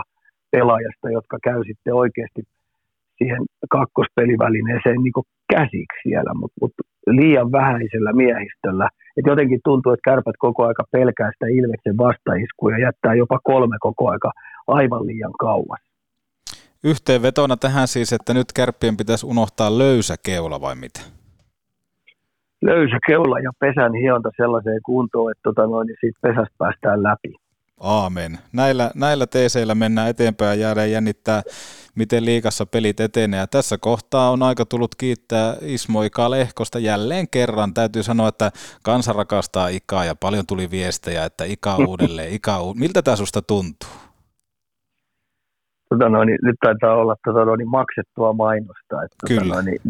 L: pelaajasta, jotka käy sitten oikeasti siihen kakkospelivälineeseen niin käsiksi siellä, mutta mut liian vähäisellä miehistöllä. Et jotenkin tuntuu, että kärpät koko aika pelkää sitä Ilveksen vastaiskuja ja jättää jopa kolme koko aika aivan liian kauas.
A: Yhteenvetona tähän siis, että nyt kärppien pitäisi unohtaa löysä keula vai mitä?
L: Löysä keula ja pesän hionta sellaiseen kuntoon, että tota noin, niin siitä pesästä päästään läpi.
A: Aamen. Näillä, näillä teeseillä mennään eteenpäin ja jäädään jännittää, miten liikassa pelit etenee. Ja tässä kohtaa on aika tullut kiittää Ismo Ika Lehkosta jälleen kerran. Täytyy sanoa, että kansa rakastaa Ikaa ja paljon tuli viestejä, että Ika uudelleen, Ika uudelleen. Miltä tämä susta tuntuu?
L: Tota noin, niin nyt taitaa olla tota noin, niin maksettua mainosta. Että, tota
A: Kyllä.
L: Tota noin, niin,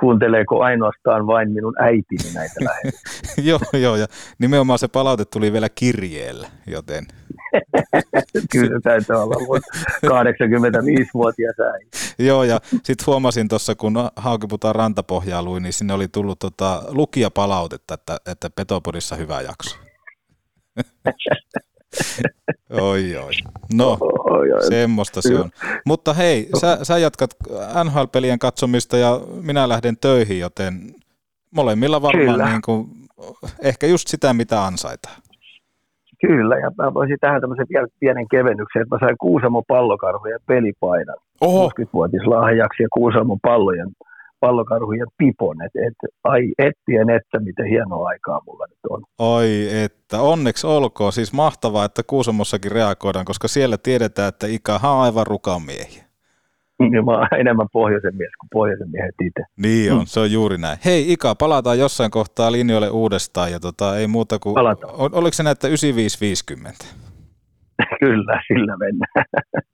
L: kuunteleeko ainoastaan vain minun äitini näitä lähetyksiä?
A: joo, joo, ja nimenomaan se palaute tuli vielä kirjeellä, joten...
L: Kyllä täytyy olla 85-vuotias äiti.
A: joo, ja sitten huomasin tuossa, kun Haukiputaan rantapohjaa luin, niin sinne oli tullut tota, lukijapalautetta, että, että Petopodissa hyvä jakso. Oi, oi. No, oi, oi. semmoista se on. Mutta hei, sä, sä jatkat NHL-pelien katsomista ja minä lähden töihin, joten molemmilla varmaan niin kuin, ehkä just sitä, mitä ansaitaan.
L: Kyllä, ja mä voisin tähän tämmöisen vielä pienen kevennyksen, että mä sain Kuusamo pallokarhujen pelipaidan.
A: Oho.
L: 60-vuotislahjaksi ja Kuusamo pallojen pallokarhujen pipon. Et, et, ai ettien että, miten hienoa aikaa mulla nyt on.
A: Oi että, onneksi olkoon. Siis mahtavaa, että Kuusamossakin reagoidaan, koska siellä tiedetään, että ikä on aivan rukamiehiä.
L: Niin mä oon enemmän pohjoisen mies kuin pohjoisen miehet itse.
A: Niin on, se on juuri näin. Hei Ika, palataan jossain kohtaa linjoille uudestaan ja tota, ei muuta kuin,
L: Palataan.
A: ol- oliko se näitä 9550?
L: Kyllä, sillä mennään.